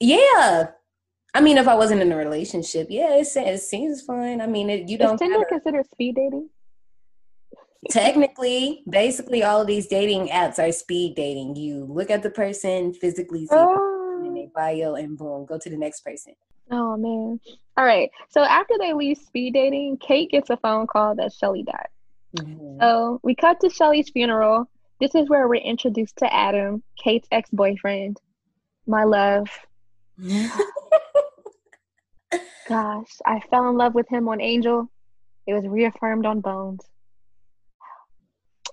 yeah. I mean, if I wasn't in a relationship, yeah, it, it seems fine. I mean, it, you don't Is Tinder considered speed dating? technically, basically, all of these dating apps are speed dating. You look at the person, physically see them in Oh. their bio, and boom, go to the next person. oh man. All right. So after they leave speed dating, Kate gets a phone call that Shelly died. Mhm. So we cut to Shelly's funeral. This is where we're introduced to Adam, Kate's ex-boyfriend. My love. (laughs) Gosh, I fell in love with him on Angel. It was reaffirmed on Bones.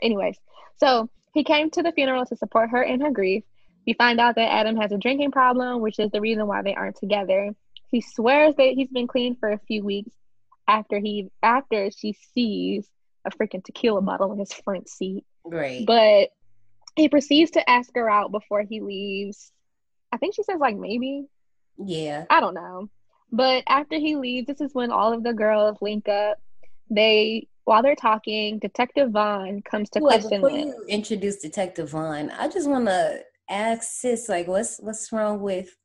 Anyways, so he came to the funeral to support her in her grief. We find out that Adam has a drinking problem, which is the reason why they aren't together. He swears that he's been clean for a few weeks after he after she sees a freaking tequila bottle in his front seat. Great. But he proceeds to ask her out before he leaves. I think she says like maybe. yeah. I don't know. But after he leaves, this is when all of the girls link up. They while they're talking, Detective Vaughn comes to Wait, question before them. you introduce Detective Vaughn, I just want to ask sis, like, what's what's wrong with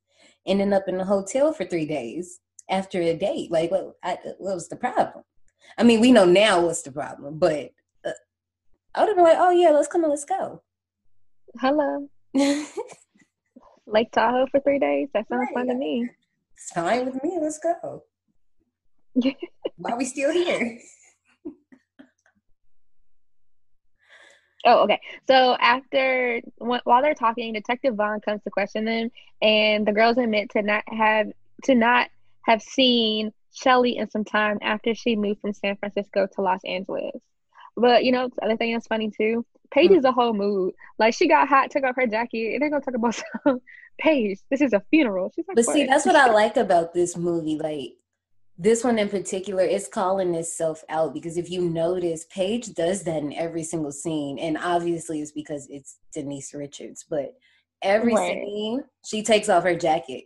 ending up in a hotel for three days after a date? Like, what I, what was the problem? I mean, we know now what's the problem, but uh, I would have been like, oh yeah, let's come and let's go. Hello. (laughs) Lake Tahoe for three days. That sounds fun to Right. Me. fine with me. Let's go. Why are we still here? (laughs) Oh, okay. So after while they're talking, Detective Vaughn comes to question them, and the girls admit to not have to not have seen Shelly in some time after she moved from San Francisco to Los Angeles. But you know, the other thing that's funny too, Paige hmm. is a whole mood. Like she got hot, took off her jacket, and they're gonna talk about (laughs) some Paige. This is a funeral. She's like, But see, that's what I like about this movie. Like this one in particular, it's calling itself out because if you notice, Paige does that in every single scene, and obviously it's because it's Denise Richards. But every Right. scene, she takes off her jacket.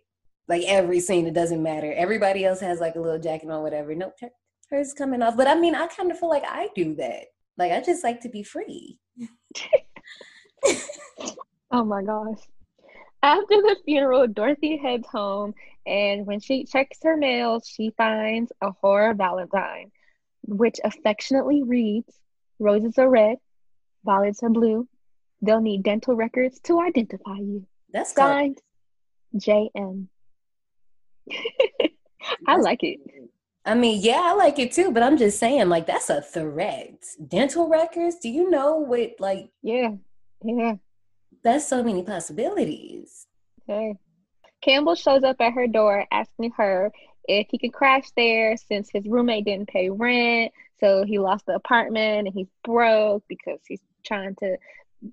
Like every scene, it doesn't matter. Everybody else has like a little jacket on, whatever. Nope, her, hers coming off. But I mean, I kind of feel like I do that. Like I just like to be free. (laughs) Oh my gosh. After the funeral, Dorothy heads home, and when she checks her mail, she finds a horror valentine, which affectionately reads Roses are red, violets are blue. They'll need dental records to identify you. That's Signed, JM. (laughs) I like it. I mean, yeah, I like it too, but I'm just saying, like, that's a threat. Dental records, do you know what, like, Yeah, yeah. That's so many possibilities. Okay. Campbell shows up at her door asking her if he could crash there since his roommate didn't pay rent. So he lost the apartment and he's broke because he's trying to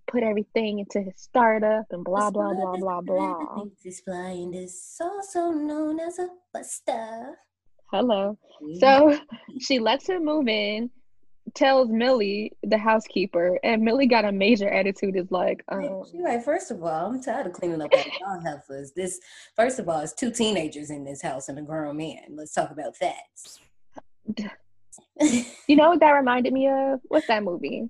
put everything into his startup and blah, blah, blah, blah, blah. This blind is also known as a buster. Hello. So (laughs) she lets him move in, tells Millie, the housekeeper, and Millie got a major attitude, is like, um, She like, first of all, I'm tired of cleaning up after y'all heifers. This, first of all, it's two teenagers in this house and a grown man. Let's talk about that. (laughs) You know what that reminded me of? What's that movie?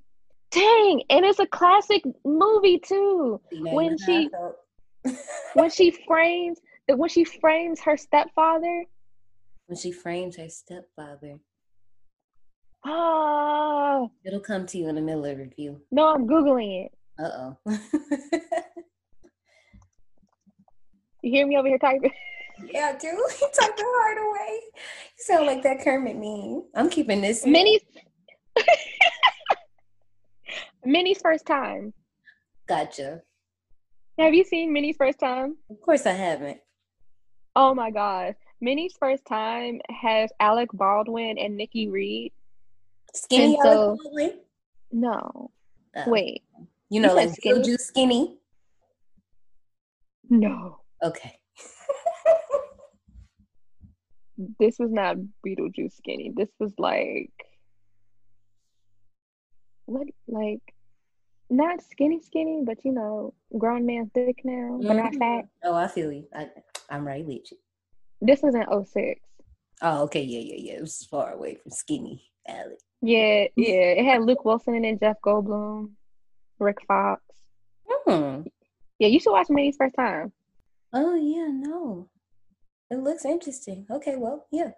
Dang, and it's a classic movie too. When she (laughs) when she frames when she frames her stepfather. when she frames her stepfather, Oh it'll come to you in the middle of review. no, I'm googling it. Uh oh. (laughs) You hear me over here typing? Yeah, I do. You type the hard away. You sound like that Kermit meme. I'm keeping this. in. Mini's (laughs) Mini's first time. Gotcha. Have you seen Mini's first time? Of course I haven't. Oh my god. Mini's first time has Alec Baldwin and Nikki Reed. Skinny so- No. Oh. Wait. You know, you like skinny? Beetlejuice skinny. No. Okay. (laughs) This was not Beetlejuice skinny. This was like what like not skinny skinny, but you know, grown man thick now, but not Mhm. fat. Oh, I feel you. I, I'm right with you. This was in 06. Oh, okay. Yeah, yeah, yeah. It was far away from skinny Alec. Yeah, yeah. It had Luke Wilson in it, Jeff Goldblum, Rick Fox. Hmm. Yeah, you should watch Mini's first time. Oh, yeah, no. It looks interesting. Okay, well, yeah.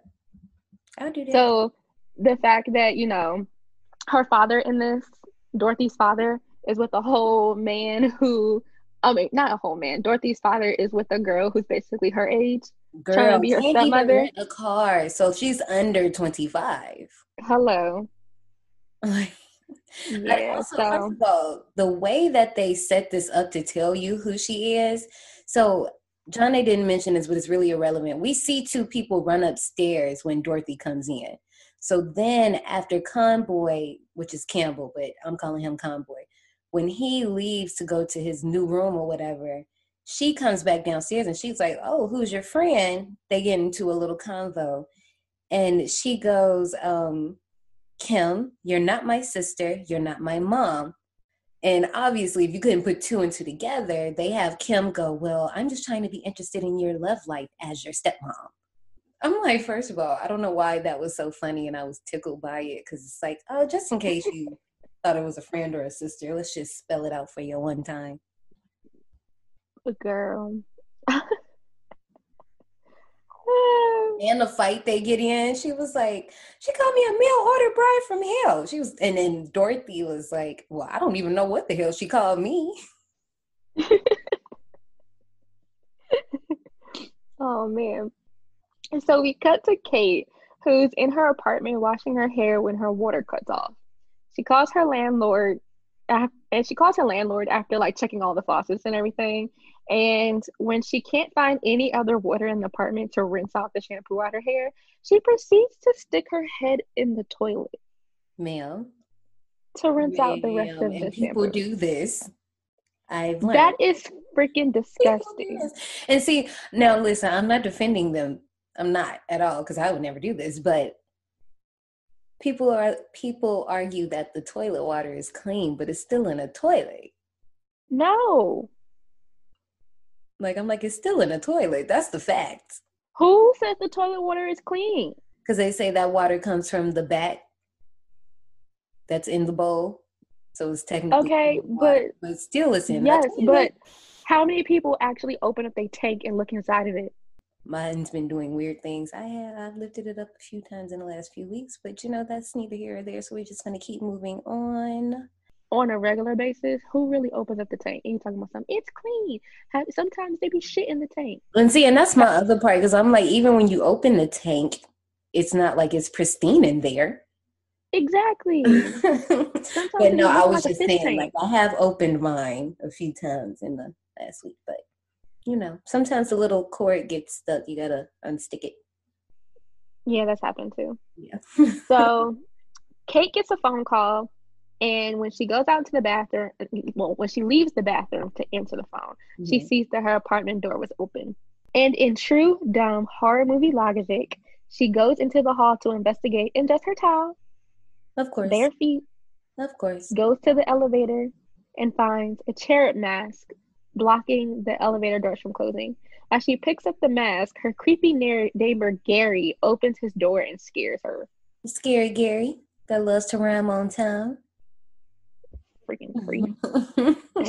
I'll do that. So the fact that, you know, her father in this, Dorothy's father, is with a whole man (laughs) who I mean, not a whole man. Dorothy's father is with a girl who's basically her age. Girl, trying to be her stepmother. a car. So she's under 25. Hello. (laughs) Like, Yeah. Also, So first of all, the way that they set this up to tell you who she is. So John A didn't mention this, but it's really irrelevant. We see two people run upstairs when Dorothy comes in. So then after Conboy, which is Campbell, but I'm calling him Conboy, when he leaves to go to his new room or whatever, she comes back downstairs and she's like, Oh, who's your friend? They get into a little convo. And she goes, um, Kim, you're not my sister, you're not my mom. And obviously, if you couldn't put two and two together, they have Kim go, Well, I'm just trying to be interested in your love life as your stepmom. I'm like, first of all, I don't know why that was so funny and I was tickled by it because it's like, oh, just in case you (laughs) thought it was a friend or a sister, let's just spell it out for you one time. A girl. (laughs) (laughs) And the fight they get in, she was like, she called me a mail order bride from hell. She was, and then Dorothy was like, well, I don't even know what the hell she called me. (laughs) Oh man. And so we cut to Kate, who's in her apartment washing her hair when her water cuts off. She calls her landlord and she calls her landlord after like checking all the faucets and everything. And when she can't find any other water in the apartment to rinse out the shampoo out her hair, she proceeds to stick her head in the toilet Ma'am. to rinse out the rest of the people shampoo. do this. I've learned. That is freaking disgusting. And see, now listen, I'm not defending them. I'm not at all because I would never do this. But people are people argue that the toilet water is clean, but it's still in a toilet. No. Like I'm like, it's still in a toilet. That's the fact. Who says the toilet water is clean? Because they say that water comes from the bat that's in the bowl. So it's technically Okay, water, but still it's in Yes, but how many people actually open up their tank and look inside of it? Mine's been doing weird things. I have I've lifted it up a few times in the last few weeks, but you know that's neither here or there. So we're just gonna keep moving on. On a regular basis, who really opens up the tank? And you talking about something? It's clean. Have, sometimes they be shit in the tank. And see, and that's my other part because I'm like, even when you open the tank, it's not like it's pristine in there. Exactly. (laughs) but no, I was like just saying, tank. like I have opened mine a few times in the last week, but you know, sometimes the little cord gets stuck. You gotta unstick it. Yeah, that's happened too. Yeah. (laughs) So Kate gets a phone call, and when she goes out to the bathroom, well, when she leaves the bathroom to answer the phone, she Mhm. sees that her apartment door was open. And in true dumb horror movie logic, she goes into the hall to investigate and just her towel, of course, bare feet, of course. goes to the elevator, and finds a cherub mask blocking the elevator doors from closing. As she picks up the mask, her creepy neigh- neighbor Gary opens his door and scares her. Scary Gary that loves to rhyme on time. Freaking (laughs) creep.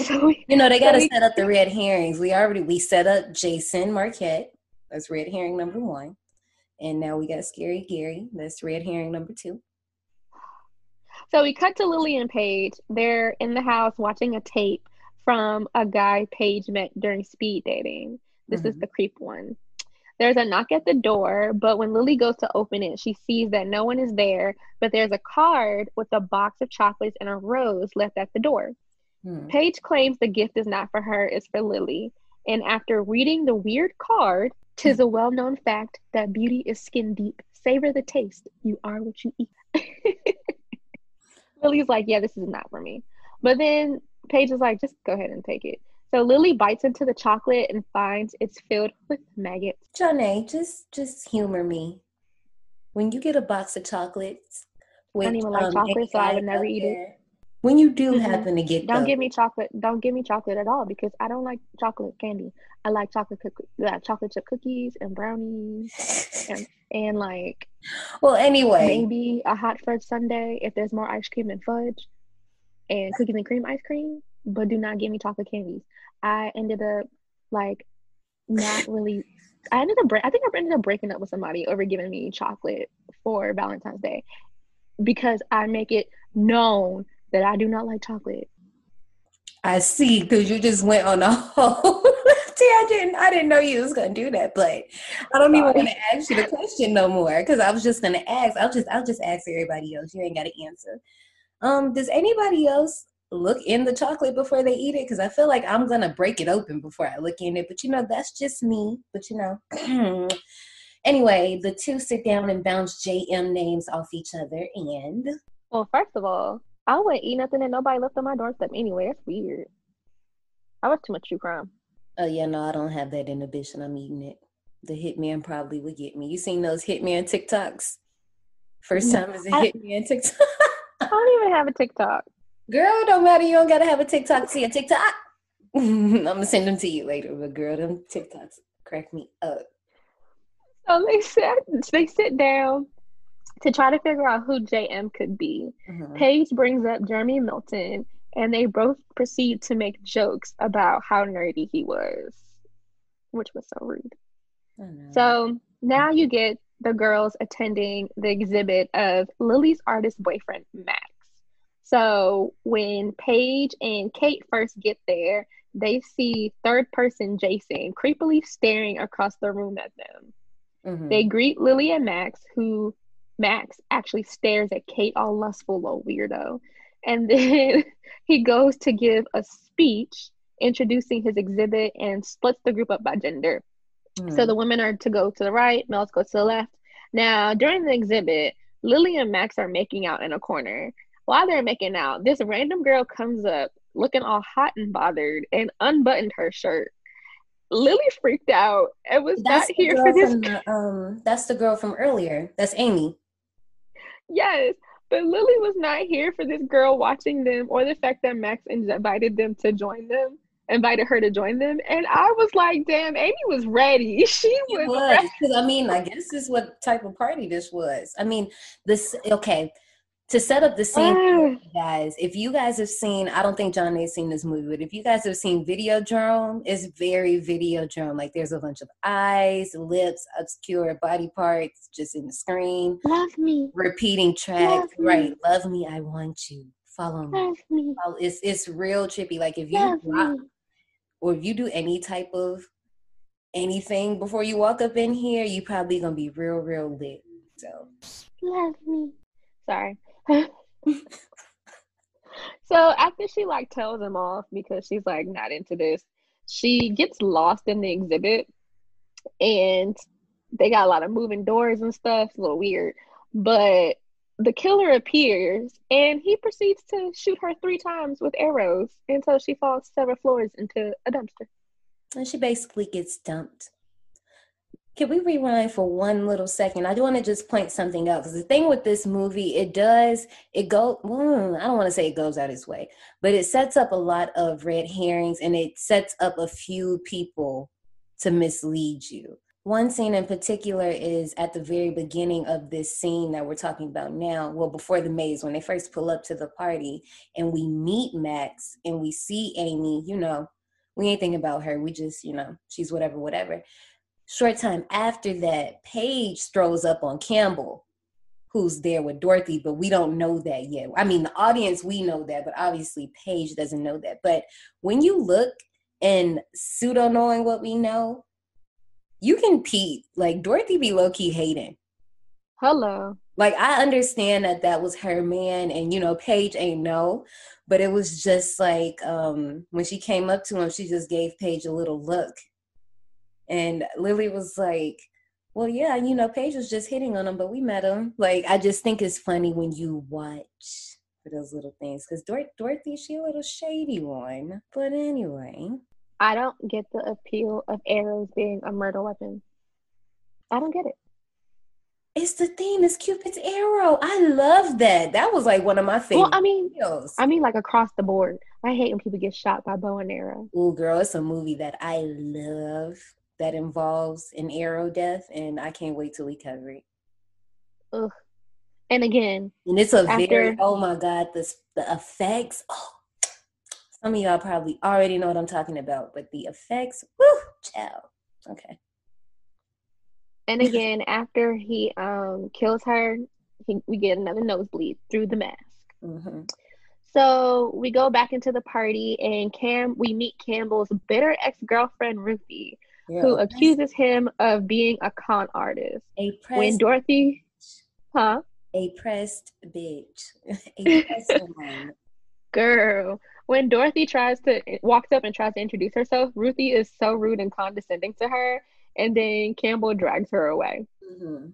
so You know, they got to set up the red herrings. We already we set up Jason Marquette. That's red herring number one, and now we got Scary Gary. That's red herring number two. So we cut to Lily and Paige. They're in the house watching a tape from a guy Paige met during speed dating. This is Mhm. the creep one. There's a knock at the door, but when Lily goes to open it, she sees that no one is there, but there's a card with a box of chocolates and a rose left at the door. Hmm. Paige claims the gift is not for her, it's for Lily. And after reading the weird card, tis a well known fact that beauty is skin deep. Savor the taste. You are what you eat. (laughs) Lily's like, yeah, this is not for me. But then Paige is like, just go ahead and take it. So Lily bites into the chocolate and finds it's filled with maggots. Johnny, just just humor me. When you get a box of chocolates, I don't even like um, chocolate, so I would never eat it. When you do Mhm. happen to get Don't give me chocolate. Don't give me chocolate at all because I don't like chocolate candy. I like chocolate cook- yeah, chocolate chip cookies and brownies (laughs) and, and like well, anyway, maybe a hot fudge sundae if there's more ice cream and fudge and cookies and cream ice cream but do not give me chocolate candies i ended up like not really i ended up bre- i think i ended up breaking up with somebody over giving me chocolate for valentine's day because i make it known that i do not like chocolate I see because you just went on a (laughs) whole tangent. I didn't know you was gonna do that, but I don't even want to ask you the question no more because I was just gonna ask. I'll just I'll just ask everybody else. You ain't got to answer. Um, does anybody else look in the chocolate before they eat it? Because I feel like I'm gonna break it open before I look in it. But you know, that's just me. But you know. (clears throat) Anyway, the two sit down and bounce JM names off each other, and well first of all i wouldn't eat nothing that nobody left on my doorstep anyway that's weird i watch too much true crime Oh yeah, no, I don't have that inhibition. I'm eating it. The hitman probably would get me. You seen those hitman TikToks? First time as a hitman TikTok. (laughs) i don't even have a tiktok girl, don't matter. You don't gotta have a TikTok to see a TikTok. (laughs) I'm gonna send them to you later, but girl, them TikToks crack me up. So they sit they sit down to try to figure out who JM could be. Mhm. Paige brings up Jeremy Melton and they both proceed to make jokes about how nerdy he was, which was so rude. So now you get the girls attending the exhibit of Lily's artist boyfriend, Max. So when Paige and Kate first get there, they see third person Jason creepily staring across the room at them. Mhm. They greet Lily and Max, who Max actually stares at Kate all lustful, little weirdo. And (laughs) then he goes to give a speech introducing his exhibit and splits the group up by gender. So Mhm. the women are to go to the right, males go to the left. Now, during the exhibit, Lily and Max are making out in a corner. While they're making out, this random girl comes up looking all hot and bothered and unbuttoned her shirt. Lily freaked out and was that's not here for this. the, um. That's the girl from earlier. That's Amy. Yes, but Lily was not here for this girl watching them or the fact that Max invited them to join them, invited her to join them. And I was like, damn, Amy was ready. (laughs) She was because I mean, I guess this is what type of party this was. I mean, this okay. To set up the scene, for ah. you guys, if you guys have seen, I don't think John has seen this movie, but if you guys have seen Videodrome, it's very Videodrome. Like there's a bunch of eyes, lips, obscure body parts just in the screen, love me, repeating tracks. Love me. Right, love me, I want you, follow me. love me, Follow- It's it's real trippy. Like if you love rock me. or if you do any type of anything before you walk up in here, you probably gonna be real, real lit. So love me. Sorry. So after she like tells him off because she's like not into this, she gets lost in the exhibit and they got a lot of moving doors and stuff. A little weird. But the killer appears and he proceeds to shoot her three times with arrows until she falls several floors into a dumpster. and she basically gets dumped. Can we rewind for one little second? I do want to just point something out because the thing with this movie, it does it go. mm, I don't want to say it goes out its way, but it sets up a lot of red herrings and it sets up a few people to mislead you. One scene in particular is at the very beginning of this scene that we're talking about now. Well, before the maze, when they first pull up to the party and we meet Max and we see Amy, you know, we ain't thinking about her. We just, you know, she's whatever, whatever. Short time after that, Paige throws up on Campbell, who's there with Dorothy, but we don't know that yet. I mean, the audience, we know that, but obviously Paige doesn't know that. But when you look and pseudo knowing what we know, you can peep. Like Dorothy be low key hating. Hello. Like I understand that that was her man, and you know Paige ain't no, but it was just like um when she came up to him, she just gave Paige a little look, and Lily was like, "Well, yeah, you know Paige was just hitting on him, but we met him." Like I just think it's funny when you watch for those little things because Dor- Dorothy she a little shady one, but anyway. I don't get the appeal of arrows being a murder weapon. I don't get it. It's the theme. It's Cupid's arrow. I love that. That was like one of my favorite. Well, I mean, videos. I mean, like across the board. I hate when people get shot by bow and arrow. Oh, girl, it's a movie that I love that involves an arrow death, and I can't wait till we cover it. Ugh. And again, And it's a After- very oh my god, this the effects. Oh, some of y'all probably already know what I'm talking about, but the effects, woo, child. Okay. and (laughs) again, after he um kills her, he, we get another nosebleed through the mask. hmm So we go back into the party, and Cam, we meet Campbell's bitter ex girlfriend Ruthie, who accuses him of being a con artist. a When pressed, Dorothy, huh, a pressed bitch, a (laughs) pressed one. girl, when Dorothy tries to walks up and tries to introduce herself, Ruthie is so rude and condescending to her, and then Campbell drags her away. Mhm.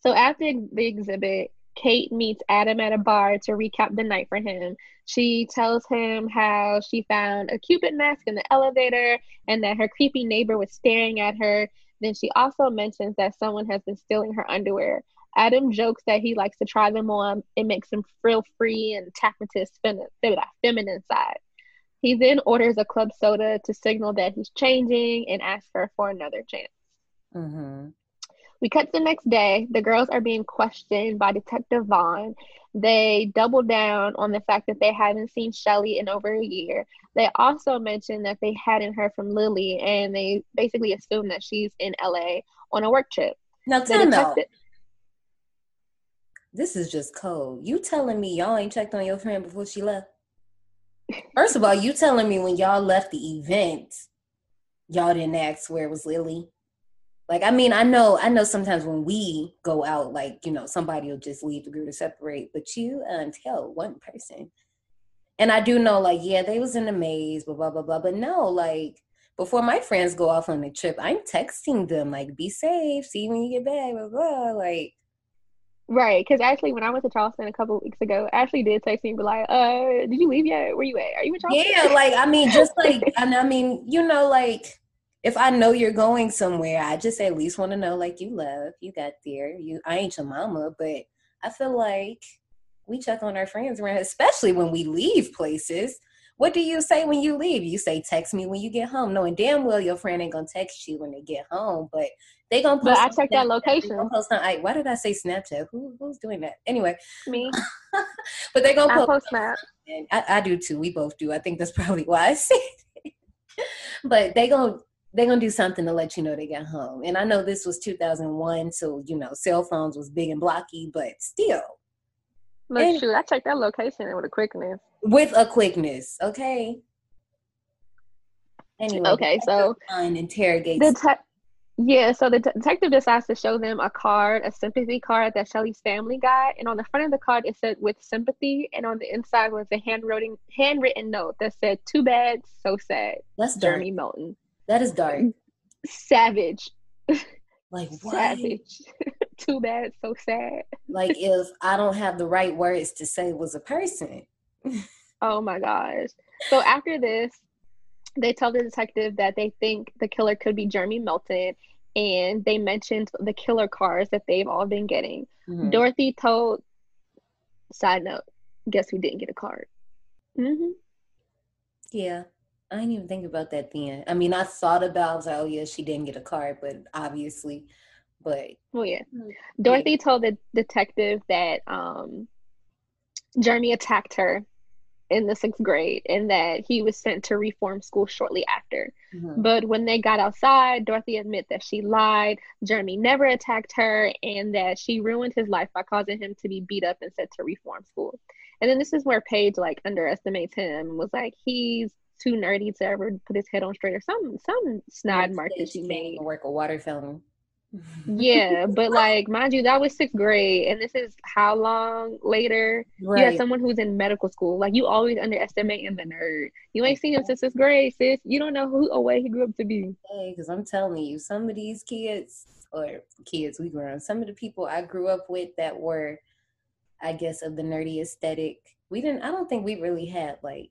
So after the exhibit, Kate meets Adam at a bar to recap the night for him. She tells him how she found a Cupid mask in the elevator and that her creepy neighbor was staring at her. Then she also mentions that someone has been stealing her underwear. Adam jokes that he likes to try them on. It makes him feel free and tap into his fem- fem- feminine side. He then orders a club soda to signal that he's changing and asks her for another chance. Mhm. We cut to the next day. The girls are being questioned by Detective Vaughn. They double down on the fact that they haven't seen Shelly in over a year. They also mention that they hadn't heard from Lily, and they basically assume that she's in LA on a work trip. Now me, detective, this is just cold. You telling me y'all ain't checked on your friend before she left? First of all, you telling me when y'all left the event, y'all didn't ask where was Lily? Like, I mean, I know, I know sometimes when we go out, like, you know, somebody will just leave the group to separate, but you until one person. And I do know, like, yeah, they was in the maze, blah, blah, blah, blah. But no, like, before my friends go off on the trip, I'm texting them, like, be safe, see you when you get back, blah, blah. Like, right? Because actually, when I went to Charleston a couple weeks ago, Ashley did text me and be like, "Uh, did you leave yet? Where you at? Are you in Charleston?" Yeah, like I mean, just like (laughs) and I mean, you know, like if I know you're going somewhere, I just at least want to know like you love, you got there. You I ain't your mama, but I feel like we check on our friends around, especially when we leave places. What do you say when you leave? You say text me when you get home, knowing damn well your friend ain't gonna text you when they get home, but they gonna But post. I on checked that Snapchat, location. post on, I, why did I say Snapchat? Who who's doing that? Anyway, Me, (laughs) but they gonna I post post Snap. and I, I do too. We both do. I think that's probably why I said it. (laughs) but they gonna they gonna do something to let you know they got home. And I know this was 2001, so you know cell phones was big and blocky, but still Look, And- shoot, I checked that location with a quickness. with a quickness. Okay. Anyway, Okay, so Detective interrogates. the te- yeah, so the detective decides to show them a card, a sympathy card that Shelly's family got, and on the front of the card it said "with sympathy," and on the inside was a handwriting handwritten note that said "Too bad, so sad." that's dark. Jeremy Melton, That is dark. savage, Like (laughs) what? savage. (laughs) Too bad, so sad. Like (laughs) if I don't have the right words to say was a person. Oh my gosh. So after this, they tell the detective that they think the killer could be Jeremy Melton, and they mentioned the killer cars that they've all been getting. Mhm. Dorothy told, side note, guess who didn't get a card? Mm-hmm. Yeah. I didn't even think about that then. I mean, I thought about, I was like, oh yeah, she didn't get a card, but obviously, but Well, yeah. Mm, Dorothy told the detective that um, Jeremy attacked her in the sixth grade and that he was sent to reform school shortly after. mhm. But when they got outside, Dorothy admit that she lied. Jeremy never attacked her and that she ruined his life by causing him to be beat up and sent to reform school. And then this is where Paige like underestimates him and was like, he's too nerdy to ever put his head on straight or some some snide mark that she made. work a water fountain. Yeah, (laughs) but like mind you, that was sixth grade, and this is how long later? You Right. had someone who's in medical school. Like you always underestimating the nerd. You ain't seen him since sixth grade, sis. You don't know who away he grew up to be. because I'm telling you, some of these kids or kids we grew up, some of the people I grew up with that were, I guess, of the nerdy aesthetic. We didn't. I don't think we really had like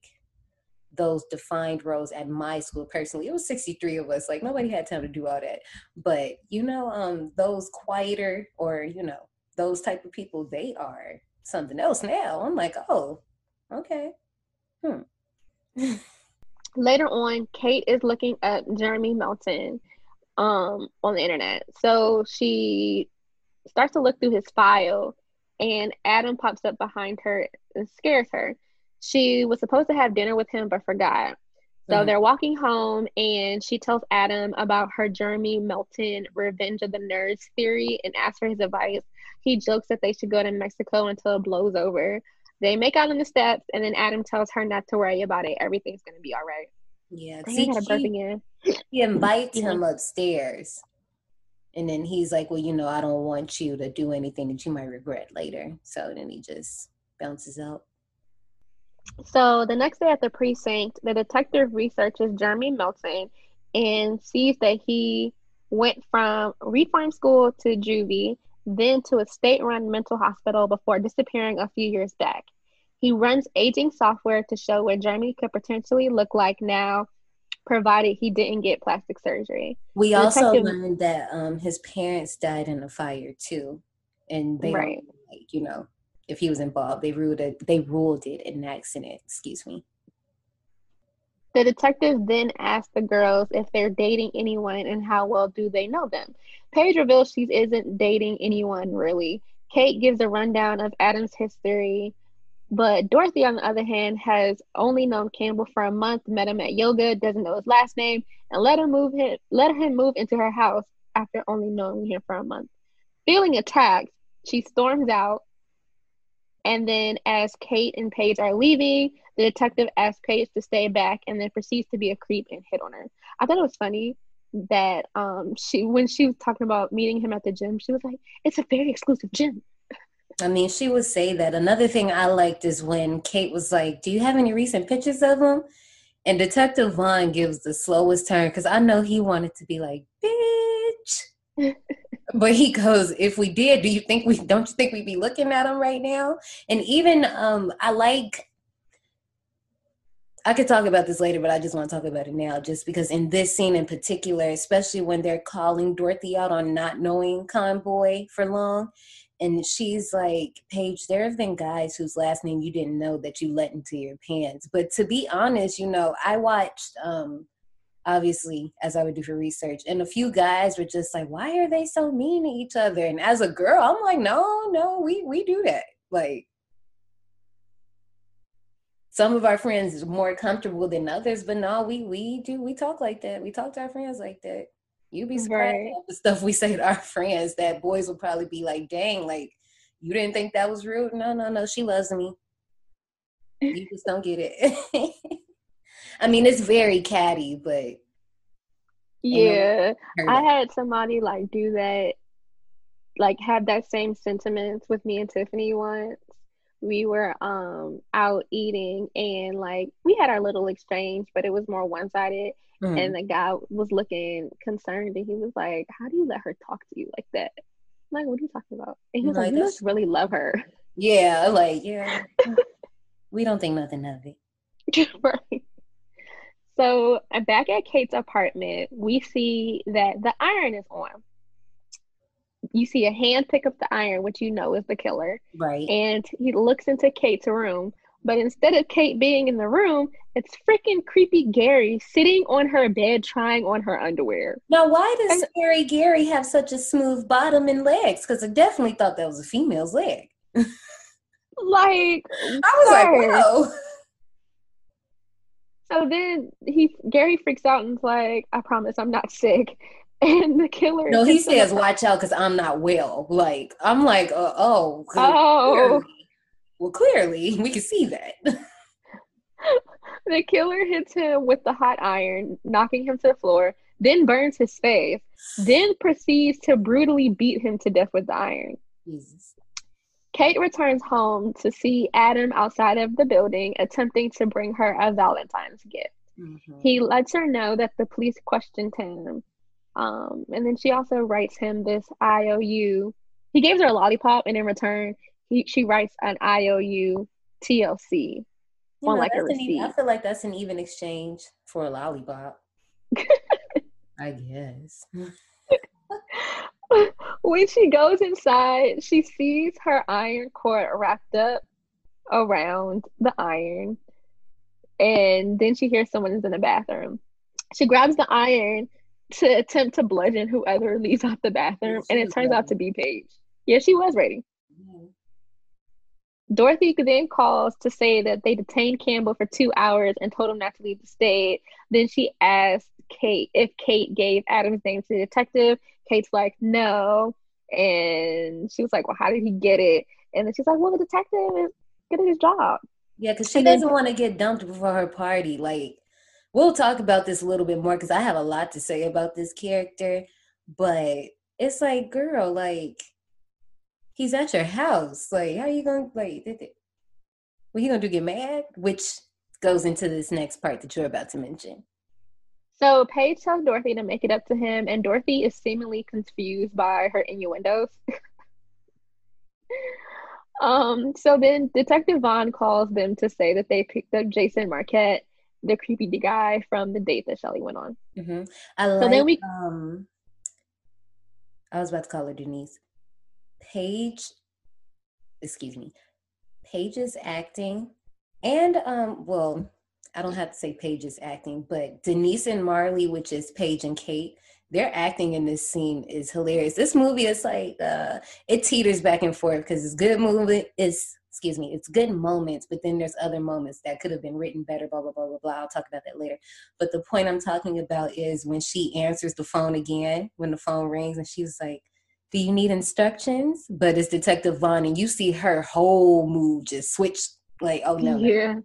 those defined roles at my school personally. It was 63 of us. Like nobody had time to do all that. But you know, um, those quieter or you know those type of people, they are something else now. I'm like, oh, okay. Hmm. (laughs) Later on, Kate is looking up Jeremy Melton um on the internet. So she starts to look through his file and Adam pops up behind her and scares her. She was supposed to have dinner with him but forgot. So Mhm. they're walking home and she tells Adam about her Jeremy Melton Revenge of the Nerds theory and asks for his advice. He jokes that they should go to Mexico until it blows over. They make out on the steps and then Adam tells her not to worry about it. Everything's gonna be all right. Yeah, see, I got a burp she- again. he invites him upstairs and then he's like well you know i don't want you to do anything that you might regret later so then he just bounces out So the next day at the precinct, the detective researches Jeremy Melton and sees that he went from reform school to juvie, then to a state-run mental hospital before disappearing a few years back. He runs aging software to show what Jeremy could potentially look like now, provided he didn't get plastic surgery. we The also detective- learned that um his parents died in a fire too and they Right. like you know if he was involved they ruled it they ruled it an accident excuse me The detective then asks the girls if they're dating anyone and how well do they know them. Paige reveals she isn't dating anyone really. Kate gives a rundown of Adam's history, but Dorothy, on the other hand, has only known Campbell for a month, met him at yoga, doesn't know his last name, and let him move him let him move into her house after only knowing him for a month. Feeling attacked, she storms out. And then, as Kate and Paige are leaving, the detective asks Paige to stay back and then proceeds to be a creep and hit on her. I thought it was funny that um she when she was talking about meeting him at the gym, she was like, It's a very exclusive gym. I mean, she would say that. Another thing I liked is when Kate was like, Do you have any recent pictures of him? And Detective Vaughn gives the slowest turn because I know he wanted to be like, Bitch. (laughs) but he goes, If we did, do you think we don't you think we'd be looking at him right now? And even um I like I could talk about this later, but I just want to talk about it now, just because in this scene in particular, especially when they're calling Dorothy out on not knowing Convoy for long, and she's like, Paige, there have been guys whose last name you didn't know that you let into your pants. But to be honest, you know, I watched um obviously as I would do for research, and a few guys were just like, Why are they so mean to each other? And as a girl, I'm like, No, no, we we do that. Like some of our friends is more comfortable than others, but no, we we do we talk like that. We talk to our friends like that. You'd be surprised Right. at the stuff we say to our friends that boys will probably be like, dang, like you didn't think that was rude? No, no, no, she loves me. You just don't get it. (laughs) I mean, it's very catty, but Yeah. I had somebody like do that, like have that same sentiments with me and Tiffany once. We were um out eating and like we had our little exchange, but it was more one sided. Mhm. And the guy was looking concerned and he was like, How do you let her talk to you like that? I'm like, what are you talking about? And he was Like, like, You must really love her. yeah, like yeah, (laughs) we don't think nothing of it. (laughs) right. So uh, back at Kate's apartment, we see that the iron is on. You see a hand pick up the iron, which you know is the killer. Right. And he looks into Kate's room, but instead of Kate being in the room, it's freaking creepy Gary sitting on her bed trying on her underwear. Now, why does And- Scary Gary have such a smooth bottom and legs? Because I definitely thought that was a female's leg. (laughs) Like, I was like, whoa. So then he Gary freaks out and's like, I promise I'm not sick. (laughs) And the killer No, he says, with- watch out because I'm not well. Like, I'm like, uh, oh. Oh. clearly- Well, clearly, (laughs) we can see that. (laughs) the killer hits him with the hot iron, knocking him to the floor, then burns his face, then proceeds to brutally beat him to death with the iron. Jesus. Kate returns home to see Adam outside of the building attempting to bring her a Valentine's gift. Mhm. He lets her know that the police questioned him. Um, and then she also writes him this IOU. He gives her a lollipop, and in return, he she writes an IOU TLC You on know, like a that's an even- I feel like that's an even exchange for a lollipop. (laughs) I guess. (laughs) when she goes inside, she sees her iron cord wrapped up around the iron, and then she hears someone is in the bathroom. She grabs the iron to attempt to bludgeon whoever leaves out the bathroom, she and it turns out to be Paige. Yeah, she was ready. Mm-hmm. Dorothy then calls to say that they detained Campbell for two hours and told him not to leave the state. Then she asked Kate if Kate gave Adam's name to the detective. Kate's like, no. And she was like, well, how did he get it? And then she's like, well, the detective is good at his job. Yeah, because she And doesn't want to get dumped before her party. Like, we'll talk about this a little bit more because I have a lot to say about this character. But it's like, girl, like, he's at your house. Like, how are you gonna like? th- th- What you gonna do? Get mad? Which goes into this next part that you're about to mention. So Paige tells Dorothy to make it up to him, and Dorothy is seemingly confused by her innuendos. (laughs) um, so then Detective Vaughn calls them to say that they picked up Jason Marquette, the creepy guy from the date that Shelley went on. hmm I like. So then we- um, I was about to call her Denise. Paige, excuse me, Paige's acting, and um, well, I don't have to say Paige's acting, but Denise and Marley, which is Paige and Kate, their acting in this scene is hilarious. This movie is like uh, it teeters back and forth because it's good movie. It's excuse me, it's good moments, but then there's other moments that could have been written better. Blah blah blah blah blah. I'll talk about that later. But the point I'm talking about is when she answers the phone again, when the phone rings, and she's like, Do you need instructions? But it's Detective Vaughn, and you see her whole mood just switch like, Oh no. no.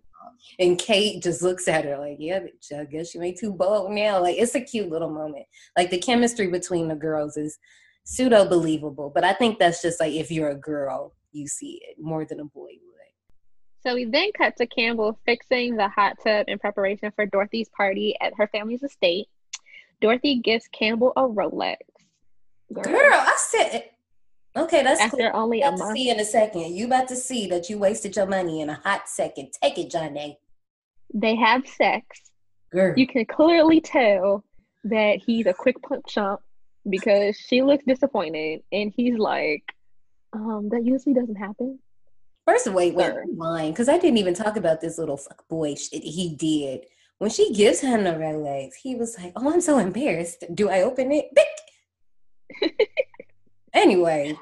And Kate just looks at her like, Yeah, bitch, I guess you ain't too bold now. Like, it's a cute little moment. Like, the chemistry between the girls is pseudo believable. But I think that's just like if you're a girl, you see it more than a boy would. So we then cut to Campbell fixing the hot tub in preparation for Dorothy's party at her family's estate. Dorothy gives Campbell a Rolex. Girl, I said, okay, that's After cool. only a month. see in a second. You about to see that you wasted your money in a hot second. Take it, Johnny. They have sex. Girl. You can clearly tell that he's a quick punch chump because she looks disappointed and he's like, um, that usually doesn't happen. First of all, wait, wait, because I didn't even talk about this little fuck boy shit he did. When she gives him the Rolex, he was like, "Oh, I'm so embarrassed. Do I open it?" (laughs) Anyway,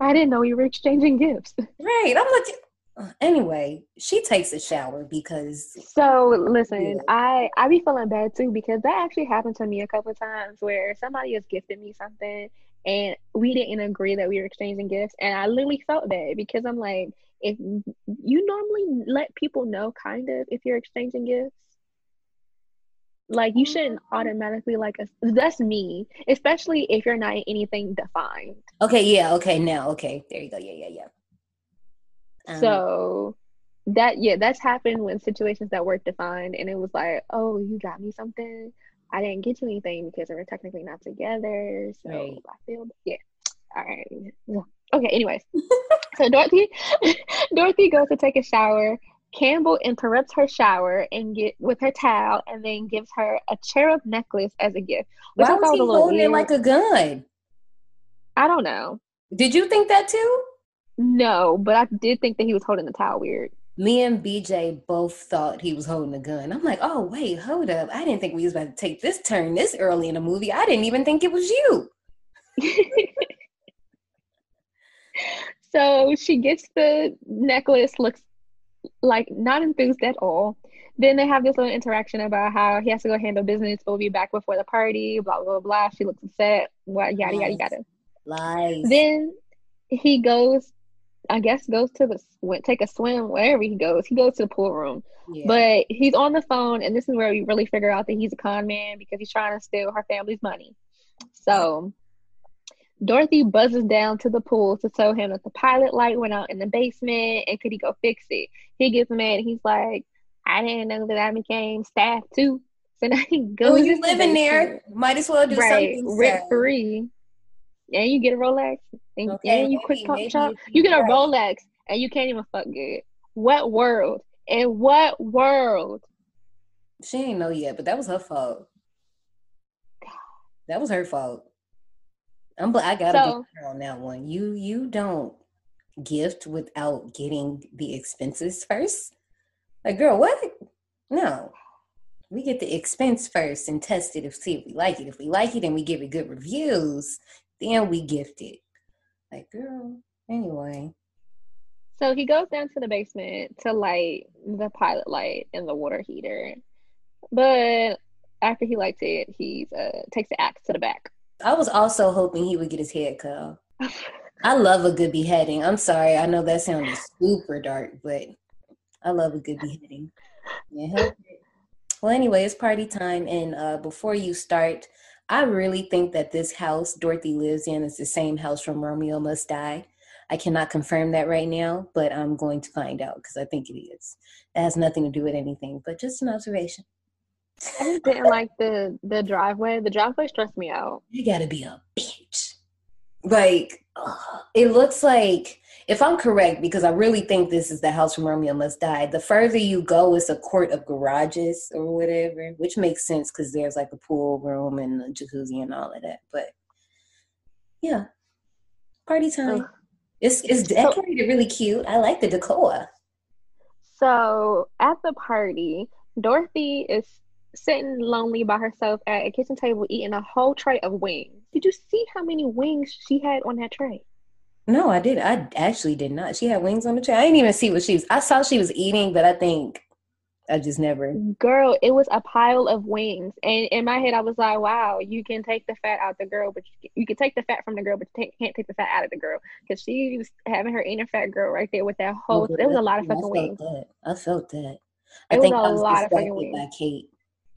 I didn't know you were exchanging gifts. right? I'm like, uh, anyway, she takes a shower because So listen, Yeah. I I be feeling bad too because that actually happened to me a couple of times where somebody has gifted me something and we didn't agree that we were exchanging gifts and I literally felt bad because I'm like if you normally let people know kind of if you're exchanging gifts like you shouldn't automatically like us- that's me especially if you're not anything defined okay, yeah, okay, now, okay, there you go, yeah, yeah, yeah. Um, So that yeah, that's happened when situations that weren't defined and it was like, oh, you got me something. I didn't get you anything because we're technically not together. So Right. I feel yeah. All right. Okay, anyways. so Dorothy (laughs) Dorothy goes to take a shower. Campbell interrupts her shower and get with her towel and then gives her a cherub necklace as a gift. Why I was was he holding it like a gun? I don't know. Did you think that too? No, but I did think that he was holding the towel weird. Me and BJ both thought he was holding a gun. I'm like, oh wait, hold up. I didn't think we was about to take this turn this early in the movie. I didn't even think it was you. (laughs) (laughs) so she gets the necklace, looks like not enthused at all. Then they have this little interaction about how he has to go handle business, but will be back before the party, blah, blah, blah. She looks upset, what, yada, yada, yada. Lies. Then he goes I guess goes to the went take a swim wherever he goes. He goes to the pool room, Yeah. but he's on the phone, and this is where we really figure out that he's a con man because he's trying to steal her family's money. So Dorothy buzzes down to the pool to tell him that the pilot light went out in the basement and could he go fix it. He gets mad and he's like, I didn't know that I became staff too. (laughs) So now he goes. oh, you in the living there? Might as well do right, something. rent free. And you get a Rolex, and, Okay, and you quick maybe- shop. You you get a right. Rolex, and you can't even fuck good. What world? In what world? She ain't know yet, but that was her fault. That was her fault. I'm. bl- I gotta So- be clear on that one. You you don't gift without getting the expenses first. Like, girl, what? No. We get the expense first and test it and see if we like it. If we like it and we give it good reviews, then we gift it. Like, girl. Anyway, So he goes down to the basement to light the pilot light and the water heater. But after he lights it, he uh, takes the axe to the back. I was also hoping he would get his head cut. I love a good beheading. I'm sorry, I know that sounded super dark, but I love a good beheading. Yeah. Well, anyway, it's party time, and uh, before you start, I really think that this house Dorothy lives in is the same house from Romeo Must Die. I cannot confirm that right now, but I'm going to find out because I think it is. It has nothing to do with anything, but just an observation. I just didn't like the the driveway. The driveway stressed me out. you gotta be a bitch. Like, ugh, it looks like, if I'm correct, because I really think this is the house from Romeo Must Die, the further you go, it's a court of garages or whatever, which makes sense because there's like a pool room and a jacuzzi and all of that. But yeah, party time. Ugh. It's, it's decorated really cute. I like the decor. So at the party, Dorothy is sitting lonely by herself at a kitchen table eating a whole tray of wings. Did you see how many wings she had on that tray? No, I did. I actually did not. She had wings on the tray. I didn't even see what she was. I saw she was eating, but I think I just never. Girl, it was a pile of wings. And in my head, I was like, wow, you can take the fat out the girl, but you, you can take the fat from the girl, but you can't take the fat out of the girl. Because she was having her inner fat girl right there with that whole, there was a lot of I fucking felt wings. That. I felt that. I It was think a I was lot of fucking distracted by wings. Kate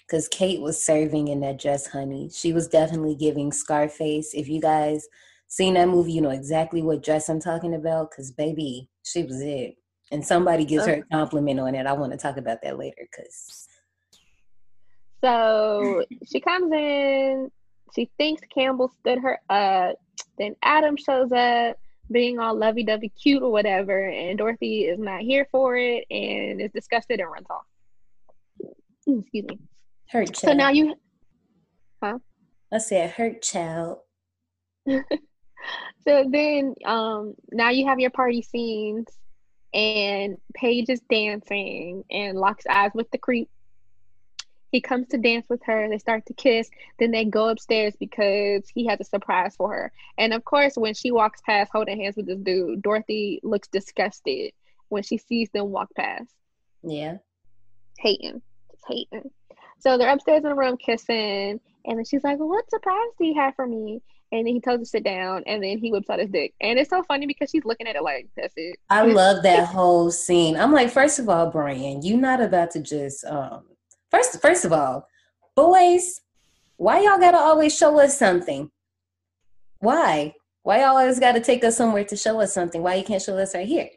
because Kate was serving in that dress, honey. She was definitely giving Scarface. If you guys seen that movie, you know exactly what dress I'm talking about. Because baby, she was it. And somebody gives her a compliment on it. I want to talk about that later. Because So she comes in, she thinks Campbell stood her up. Then Adam shows up, being all lovey dovey cute or whatever, and Dorothy is not here for it and is disgusted and runs off. (clears throat) Excuse me. Hurt child. So now you, huh? I said hurt child. (laughs) so then, um, now you have your party scenes, and Paige is dancing and locks eyes with the creep. He comes to dance with her. They start to kiss. Then they go upstairs because he has a surprise for her. And of course, when she walks past holding hands with this dude, Dorothy looks disgusted when she sees them walk past, Yeah. hating, just hating. So they're upstairs in the room kissing, and then she's like, well, "What surprise do you have for me?" And then he tells her to sit down, and then he whips out his dick. And it's so funny because she's looking at it like, "That's it." I love that whole scene. I'm like, first of all, Brian, you're not about to just um first first of all, boys, why y'all gotta always show us something? Why? Why y'all always gotta take us somewhere to show us something? Why you can't show us right here?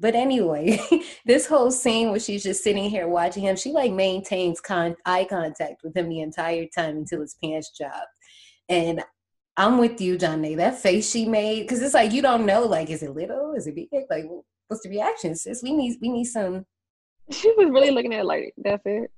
But anyway, (laughs) this whole scene where she's just sitting here watching him, she like maintains con- eye contact with him the entire time until his pants drop. And I'm with you, John. That face she made, because it's like you don't know, like, is it little? Is it big? Like, what's the reaction, sis? We need we need some. (laughs) She was really looking at it like, "That's it."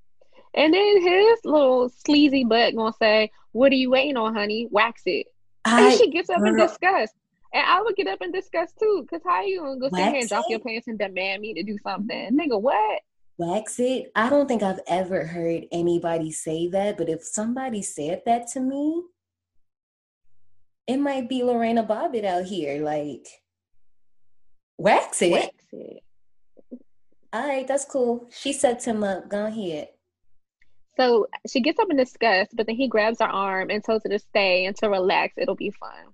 And then his little sleazy butt gonna say, "What are you waiting on, honey? Wax it." And she gets up in disgust. And I would get up in disgust too, because how you gonna go sit here and drop your pants and demand me to do something? Nigga, what? wax it. I don't think I've ever heard anybody say that, but if somebody said that to me, it might be Lorena Bobbitt out here. Like, wax it. Wax it. All right, that's cool. She sets him up. Go ahead. So she gets up in disgust, but then he grabs her arm and tells her to stay and to relax. It'll be fun.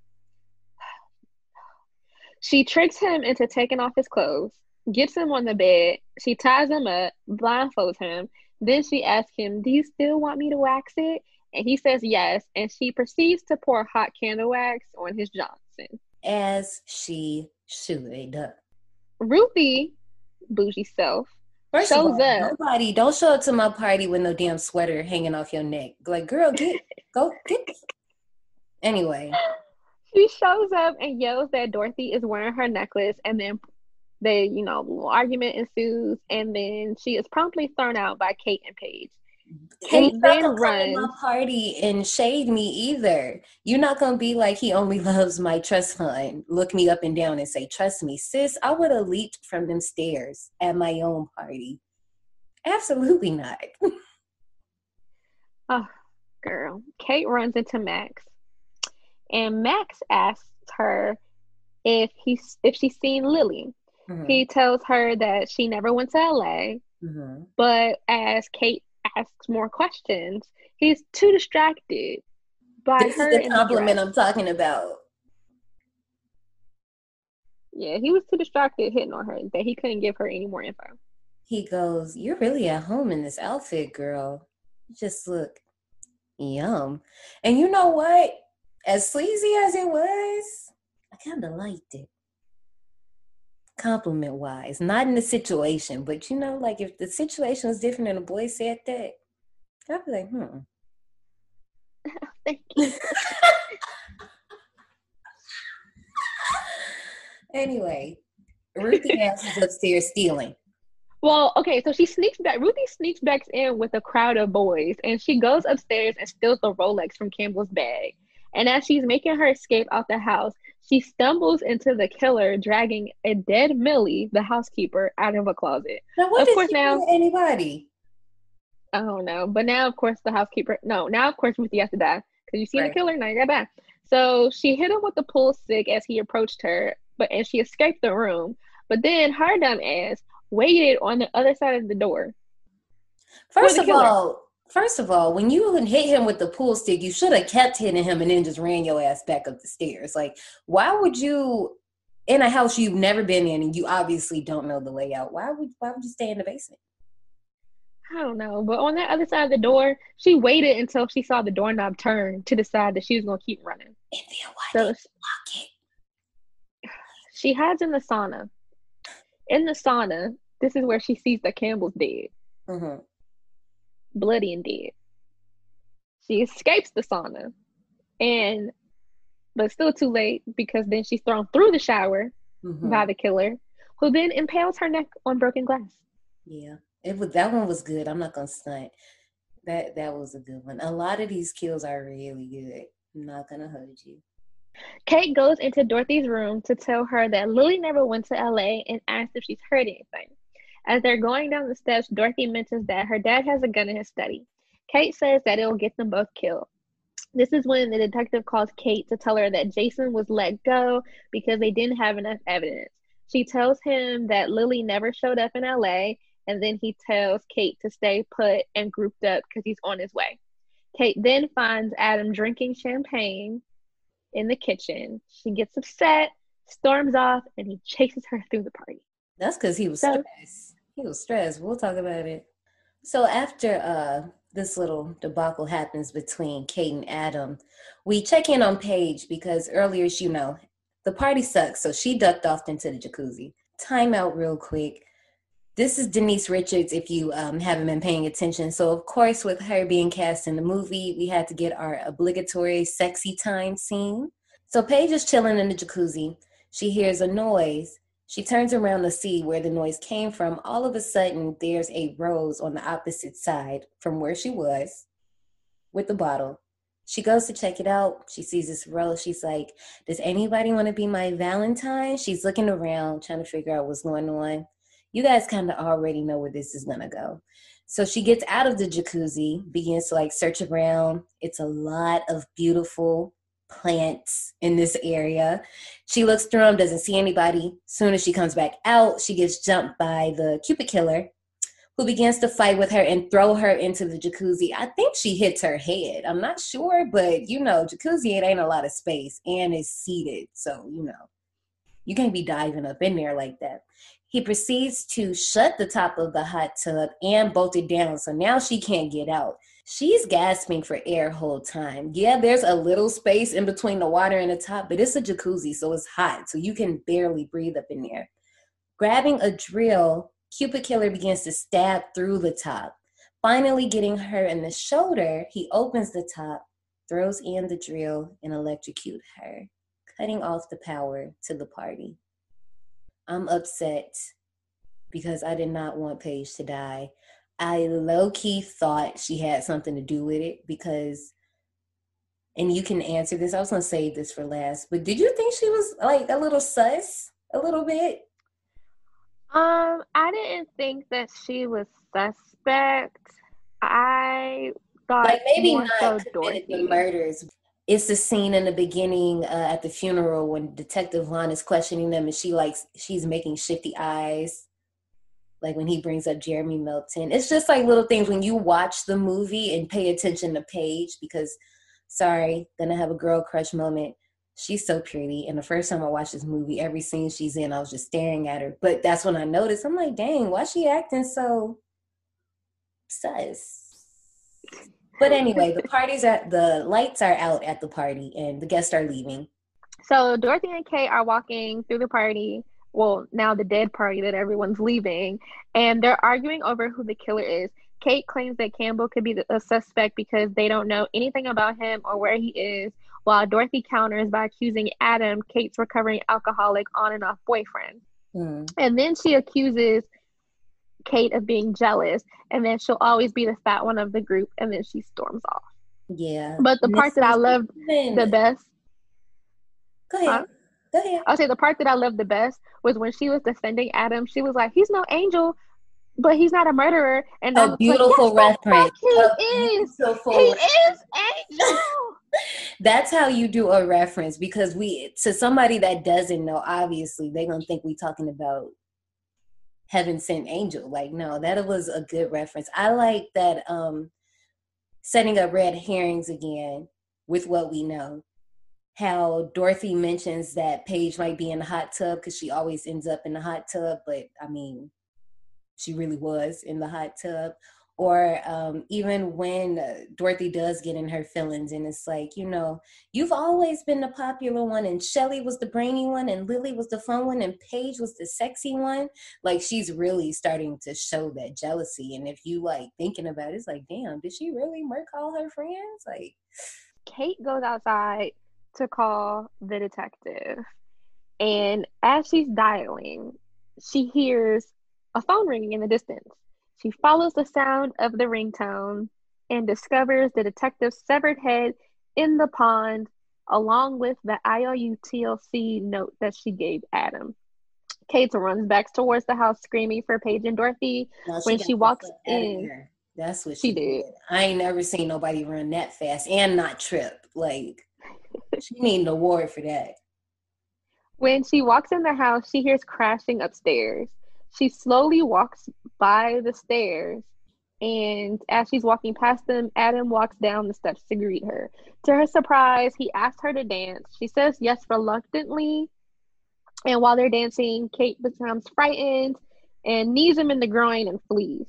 She tricks him into taking off his clothes, gets him on the bed. She ties him up, blindfolds him. Then she asks him, Do you still want me to wax it? And he says yes. And she proceeds to pour hot candle wax on his Johnson. As she should. Ruthie, bougie self, First shows all, up. nobody don't show up to my party with no damn sweater hanging off your neck. Like, girl, get go get. Anyway, She shows up and yells that Dorothy is wearing her necklace, and then they, you know, argument ensues, and then she is promptly thrown out by Kate and Paige. Kate not then to runs. my party and shade me either. You're not gonna be like he only (laughs) loves my trust fund. Look me up and down and say, "Trust me, sis." I would have leaped from them stairs at my own party. Absolutely not. Oh, (laughs) girl. Kate runs into Max, and Max asks her if he's if she's seen Lily. Mhm, He tells her that she never went to LA, mhm. but as Kate asks more questions, he's too distracted by This her is the compliment. I'm talking about. Yeah, he was too distracted hitting on her that he couldn't give her any more info. He goes, You're really at home in this outfit, girl. You just look yum. And you know what? As sleazy as it was, I kind of liked it. Compliment wise, not in the situation, but you know, like if the situation was different and a boy said that, I'd be like, hmm. (laughs) Thank you. (laughs) Anyway, Ruthie is upstairs stealing. Well, okay, so she sneaks back. Ruthie sneaks back in with a crowd of boys, and she goes upstairs and steals the Rolex from Campbell's bag. And as she's making her escape out the house, she stumbles into the killer, dragging a dead Millie, the housekeeper, out of a closet. Now, what Of course now- anybody? I don't know, but now, of course, the housekeeper. No, now, of course, Ruthie has to die because you see the killer. Now you got back. So she hit him with the pool stick as he approached her, but and she escaped the room. But then her dumb ass waited on the other side of the door. First the of killer. all, first of all, when you hit him with the pool stick, you should have kept hitting him and then just ran your ass back up the stairs. Like, why would you in a house you've never been in and you obviously don't know the layout? Why would why would you stay in the basement? I don't know, but on that other side of the door, she waited until she saw the doorknob turn to decide that she was gonna keep running. And then why So did you lock it? she hides in the sauna. In the sauna, this is where she sees that Campbell's dead, Mhm. Bloody and dead. She escapes the sauna, and but still too late because then she's thrown through the shower Mhm. by the killer, who then impales her neck on broken glass. Yeah, it was that one was good. I'm not gonna stunt. That that was a good one. A lot of these kills are really good. I'm not gonna hold you. Kate goes into Dorothy's room to tell her that Lily never went to LA and asks if she's heard anything. As they're going down the steps, Dorothy mentions that her dad has a gun in his study. Kate says that it will get them both killed. This is when the detective calls Kate to tell her that Jason was let go because they didn't have enough evidence. She tells him that Lily never showed up in LA, and then he tells Kate to stay put and grouped up because he's on his way. Kate then finds Adam drinking champagne in the kitchen. She gets upset, storms off, and he chases her through the party. That's because he was So- stressed. He was stressed. We'll talk about it. So after uh this little debacle happens between Kate and Adam, we check in on Paige because earlier, you know, the party sucks. So she ducked off into the jacuzzi. Time out real quick. This is Denise Richards, if you um, haven't been paying attention. So, of course, with her being cast in the movie, we had to get our obligatory sexy time scene. So, Paige is chilling in the jacuzzi. She hears a noise. She turns around to see where the noise came from. All of a sudden, there's a rose on the opposite side from where she was with the bottle. She goes to check it out. She sees this rose. She's like, Does anybody want to be my Valentine? She's looking around, trying to figure out what's going on. You guys kind of already know where this is going to go. So she gets out of the jacuzzi, begins to like search around. It's a lot of beautiful plants in this area. She looks through them, doesn't see anybody. Soon as she comes back out, she gets jumped by the Cupid killer, who begins to fight with her and throw her into the jacuzzi. I think she hits her head. I'm not sure, but you know, jacuzzi it ain't a lot of space and it's seated, so you know. You can't be diving up in there like that. He proceeds to shut the top of the hot tub and bolt it down. So now she can't get out. She's gasping for air whole time. Yeah, there's a little space in between the water and the top, but it's a jacuzzi, so it's hot. So you can barely breathe up in there. Grabbing a drill, Cupid Killer begins to stab through the top. Finally, getting her in the shoulder, he opens the top, throws in the drill, and electrocute her, cutting off the power to the party. I'm upset because I did not want Paige to die. I low key thought she had something to do with it because, and you can answer this. I was gonna save this for last, but did you think she was like a little sus, a little bit? Um, I didn't think that she was suspect. I thought like maybe not so committed the murders. It's the scene in the beginning uh, at the funeral when Detective Lon is questioning them, and she likes she's making shifty eyes, like when he brings up Jeremy Melton. It's just like little things when you watch the movie and pay attention to Paige because, sorry, gonna have a girl crush moment. She's so pretty, and the first time I watched this movie, every scene she's in, I was just staring at her. But that's when I noticed. I'm like, dang, why she acting so sus? But anyway, the parties at the lights are out at the party and the guests are leaving. So Dorothy and Kate are walking through the party. Well, now the dead party that everyone's leaving, and they're arguing over who the killer is. Kate claims that Campbell could be the, a suspect because they don't know anything about him or where he is, while Dorothy counters by accusing Adam, Kate's recovering alcoholic on and off boyfriend. Hmm. And then she accuses Kate of being jealous, and then she'll always be the fat one of the group, and then she storms off. Yeah. But the part that I loved the best Go ahead. Huh? Go ahead. I'll say the part that I loved the best was when she was defending Adam. She was like, "He's no angel, but he's not a murderer." And I A was beautiful like, yes, reference. He A is. beautiful He reference. is angel. (laughs) That's how you do a reference because we to somebody that doesn't know, obviously they're gonna think we're talking about heaven sent angel. Like, no, that was a good reference. I like that um setting up red herrings again with what we know. How Dorothy mentions that Paige might be in the hot tub because she always ends up in the hot tub, but I mean, she really was in the hot tub or um, even when uh, Dorothy does get in her feelings, and it's like, you know, you've always been the popular one, and Shelly was the brainy one, and Lily was the fun one, and Paige was the sexy one. Like she's really starting to show that jealousy, and if you like thinking about it, it's like, damn, did she really murk all her friends? Like, Kate goes outside to call the detective, and as she's dialing, she hears a phone ringing in the distance. She follows the sound of the ringtone and discovers the detective's severed head in the pond, along with the IOU TLC note that she gave Adam. Kate runs back towards the house screaming for Paige and Dorothy. no, When she walks in- that's what She she, did. did. I ain't never seen nobody run that fast and not trip. Like, she need an award for that. When she walks in the house, she hears crashing upstairs. She slowly walks by the stairs, and as she's walking past them, Adam walks down the steps to greet her. To her surprise, he asks her to dance. She says yes reluctantly, and while they're dancing, Kate becomes frightened and knees him in the groin and flees.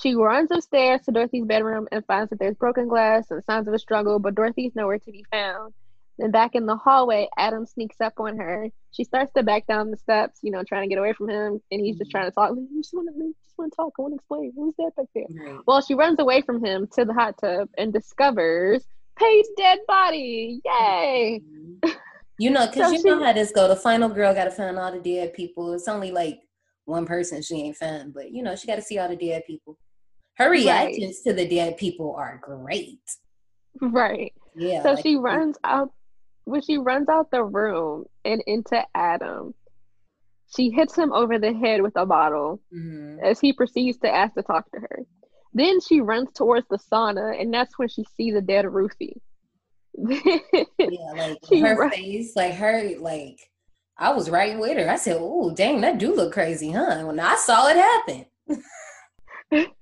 She runs upstairs to Dorothy's bedroom and finds that there's broken glass and signs of a struggle, but Dorothy's nowhere to be found. Then back in the hallway, Adam sneaks up on her. She starts to back down the steps, you know, trying to get away from him, and he's just mm-hmm. trying to talk. I just want to, just want to talk. I want to explain. Who's that back there? Right. Well, she runs away from him to the hot tub and discovers Paige's dead body. Yay! Mm-hmm. You know, because (laughs) So you she- know how this go. The final girl got to find all the dead people. It's only like one person she ain't found, but you know she got to see all the dead people. Her Right. reactions to the dead people are great. Right. Yeah. so like- she runs out when she runs out the room and into Adam. She hits him over the head with a bottle Mhm. as he proceeds to ask to talk to her. Then she runs towards the sauna, and that's when she sees a dead Ruthie. (laughs) Yeah, like her face, like her, like I was right with her. I said, "Oh, dang, that do look crazy, huh?" When I saw it happen. (laughs)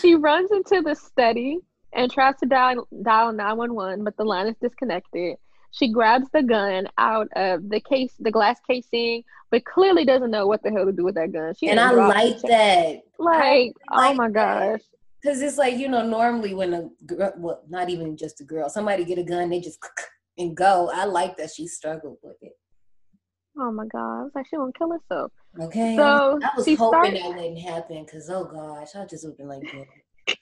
she runs into the study and tries to dial dial 911, but the line is disconnected. She grabs the gun out of the case, the glass casing, but clearly doesn't know what the hell to do with that gun. She and I like that. Like, I oh my gosh. Because it's like, you know, normally when a girl, well, not even just a girl, somebody get a gun, they just (laughs) and go. I like that she struggled with it. Oh my god. I was like, she won't kill herself. Okay. So I was hoping that wouldn't happen because, oh gosh, I just would have been like. (laughs)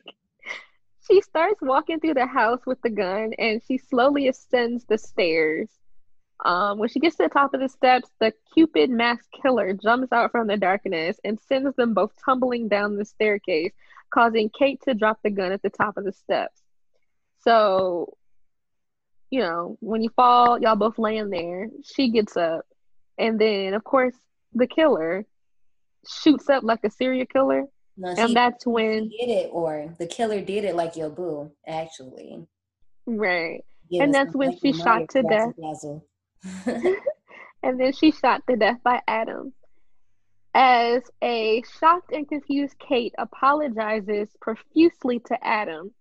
she starts walking through the house with the gun and she slowly ascends the stairs. Um, when she gets to the top of the steps, the Cupid masked killer jumps out from the darkness and sends them both tumbling down the staircase, causing Kate to drop the gun at the top of the steps. So, you know, when you fall, y'all both land there. She gets up, and then, of course, the killer shoots up like a serial killer, No, and she, that's when did it, or the killer did it like your boo, actually. right. And that's when she shot to death. dazzle. (laughs) (laughs) and then she shot to death by Adam. As a shocked and confused Kate apologizes profusely to Adam,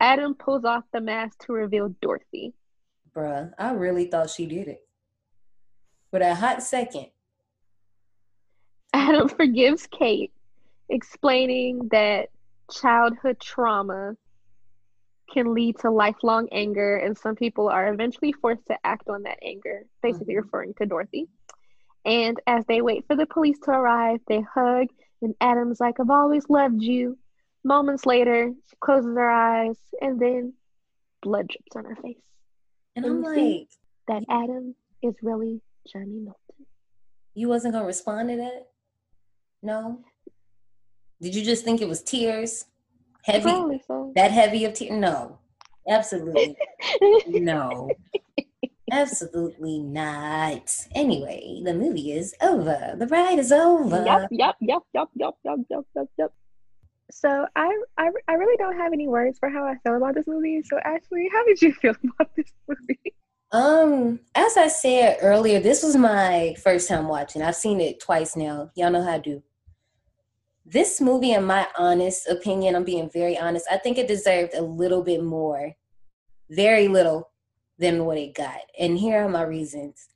Adam pulls off the mask to reveal Dorothy. Bruh, I really thought she did it. For a hot second. Adam (laughs) forgives Kate, explaining that childhood trauma can lead to lifelong anger, and some people are eventually forced to act on that anger, basically Mhm. referring to Dorothy. And as they wait for the police to arrive, they hug, and Adam's like, I've always loved you. Moments later, she closes her eyes, and then blood drips on her face. And And I'm like, That Adam is really Jeremy Melton. you wasn't gonna respond to that? No? Did you just think it was tears? Heavy so. that heavy of tears? No. Absolutely (laughs) no. Absolutely not. Anyway, the movie is over. The ride is over. Yep, yep, yep, yep, yep, yep, yep, yep, yep. So I, I, I really don't have any words for how I feel about this movie. So Ashley, how did you feel (laughs) about this movie? Um, as I said earlier, this was my first time watching. I've seen it twice now. Y'all know how I do. This movie, in my honest opinion, I'm being very honest, I think it deserved a little bit more, very little, than what it got. And here are my reasons.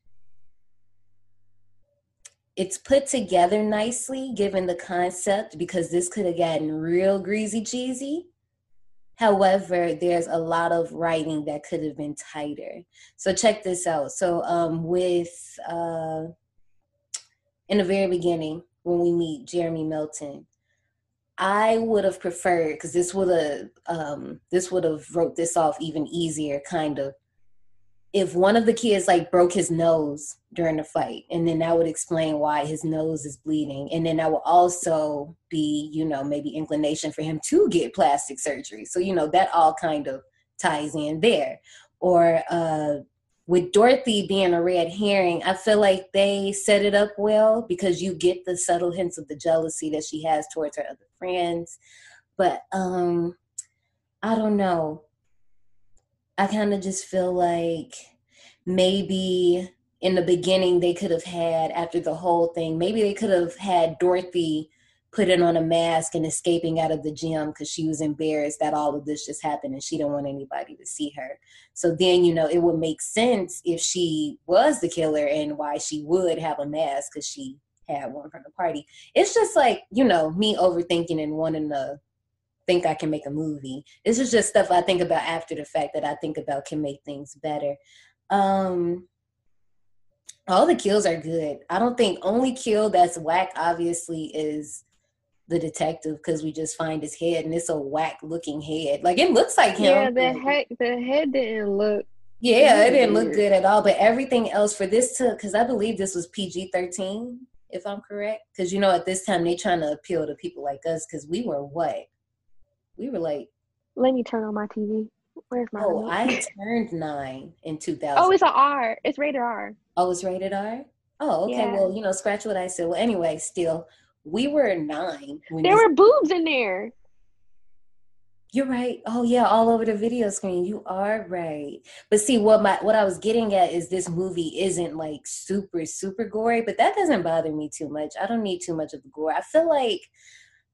It's put together nicely given the concept because this could have gotten real greasy cheesy. However, there's a lot of writing that could have been tighter. So check this out. So um with uh in the very beginning when we meet Jeremy Melton, I would have preferred because this would have um this would have wrote this off even easier, kind of. If one of the kids like broke his nose during the fight, and then that would explain why his nose is bleeding, and then that would also be, you know, maybe inclination for him to get plastic surgery. So you know that all kind of ties in there. Or uh, with Dorothy being a red herring, I feel like they set it up well because you get the subtle hints of the jealousy that she has towards her other friends. But um, I don't know. I kind of just feel like maybe in the beginning they could have had after the whole thing, maybe they could have had Dorothy putting on a mask and escaping out of the gym because she was embarrassed that all of this just happened and she didn't want anybody to see her. So then, you know, it would make sense if she was the killer and why she would have a mask because she had one from the party. It's just like, you know, me overthinking and wanting to think I can make a movie. This is just stuff I think about after the fact that I think about can make things better. Um all the kills are good. I don't think only kill that's whack obviously is the detective because we just find his head and it's a whack looking head. Like it looks like him. Yeah, the head the head didn't look yeah, it didn't look good at all. But everything else for this took because I believe this was PG thirteen, if I'm correct. Because you know at this time they trying to appeal to people like us because we were what? We were like, let me turn on my TV. Where's my oh, remote? I turned nine in two thousand. Oh, it's a R. It's rated R. Oh, it's rated R. Oh, okay. Yeah. Well, you know, scratch what I said. Well, anyway, still, we were nine There were boobs in there. You're right. Oh yeah, all over the video screen. You are right. But see what my what I was getting at is this movie isn't like super super gory, but that doesn't bother me too much. I don't need too much of the gore. I feel like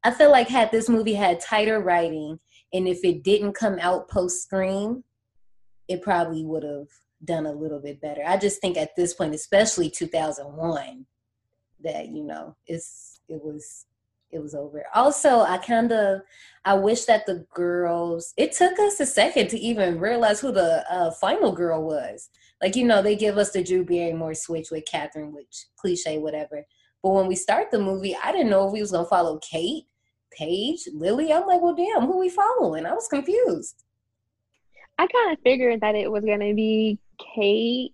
I feel like had this movie had tighter writing and if it didn't come out post Scream, it probably would have done a little bit better. I just think at this point, especially 2001, that you know, it's it was it was over. Also, I kind of I wish that the girls. It took us a second to even realize who the uh, final girl was. Like you know, they give us the Drew Barrymore switch with Katherine, which cliche, whatever. But when we start the movie, I didn't know if we was gonna follow Kate, Paige, Lily. I'm like, well, damn, who we following? I was confused. I kind of figured that it was gonna be Kate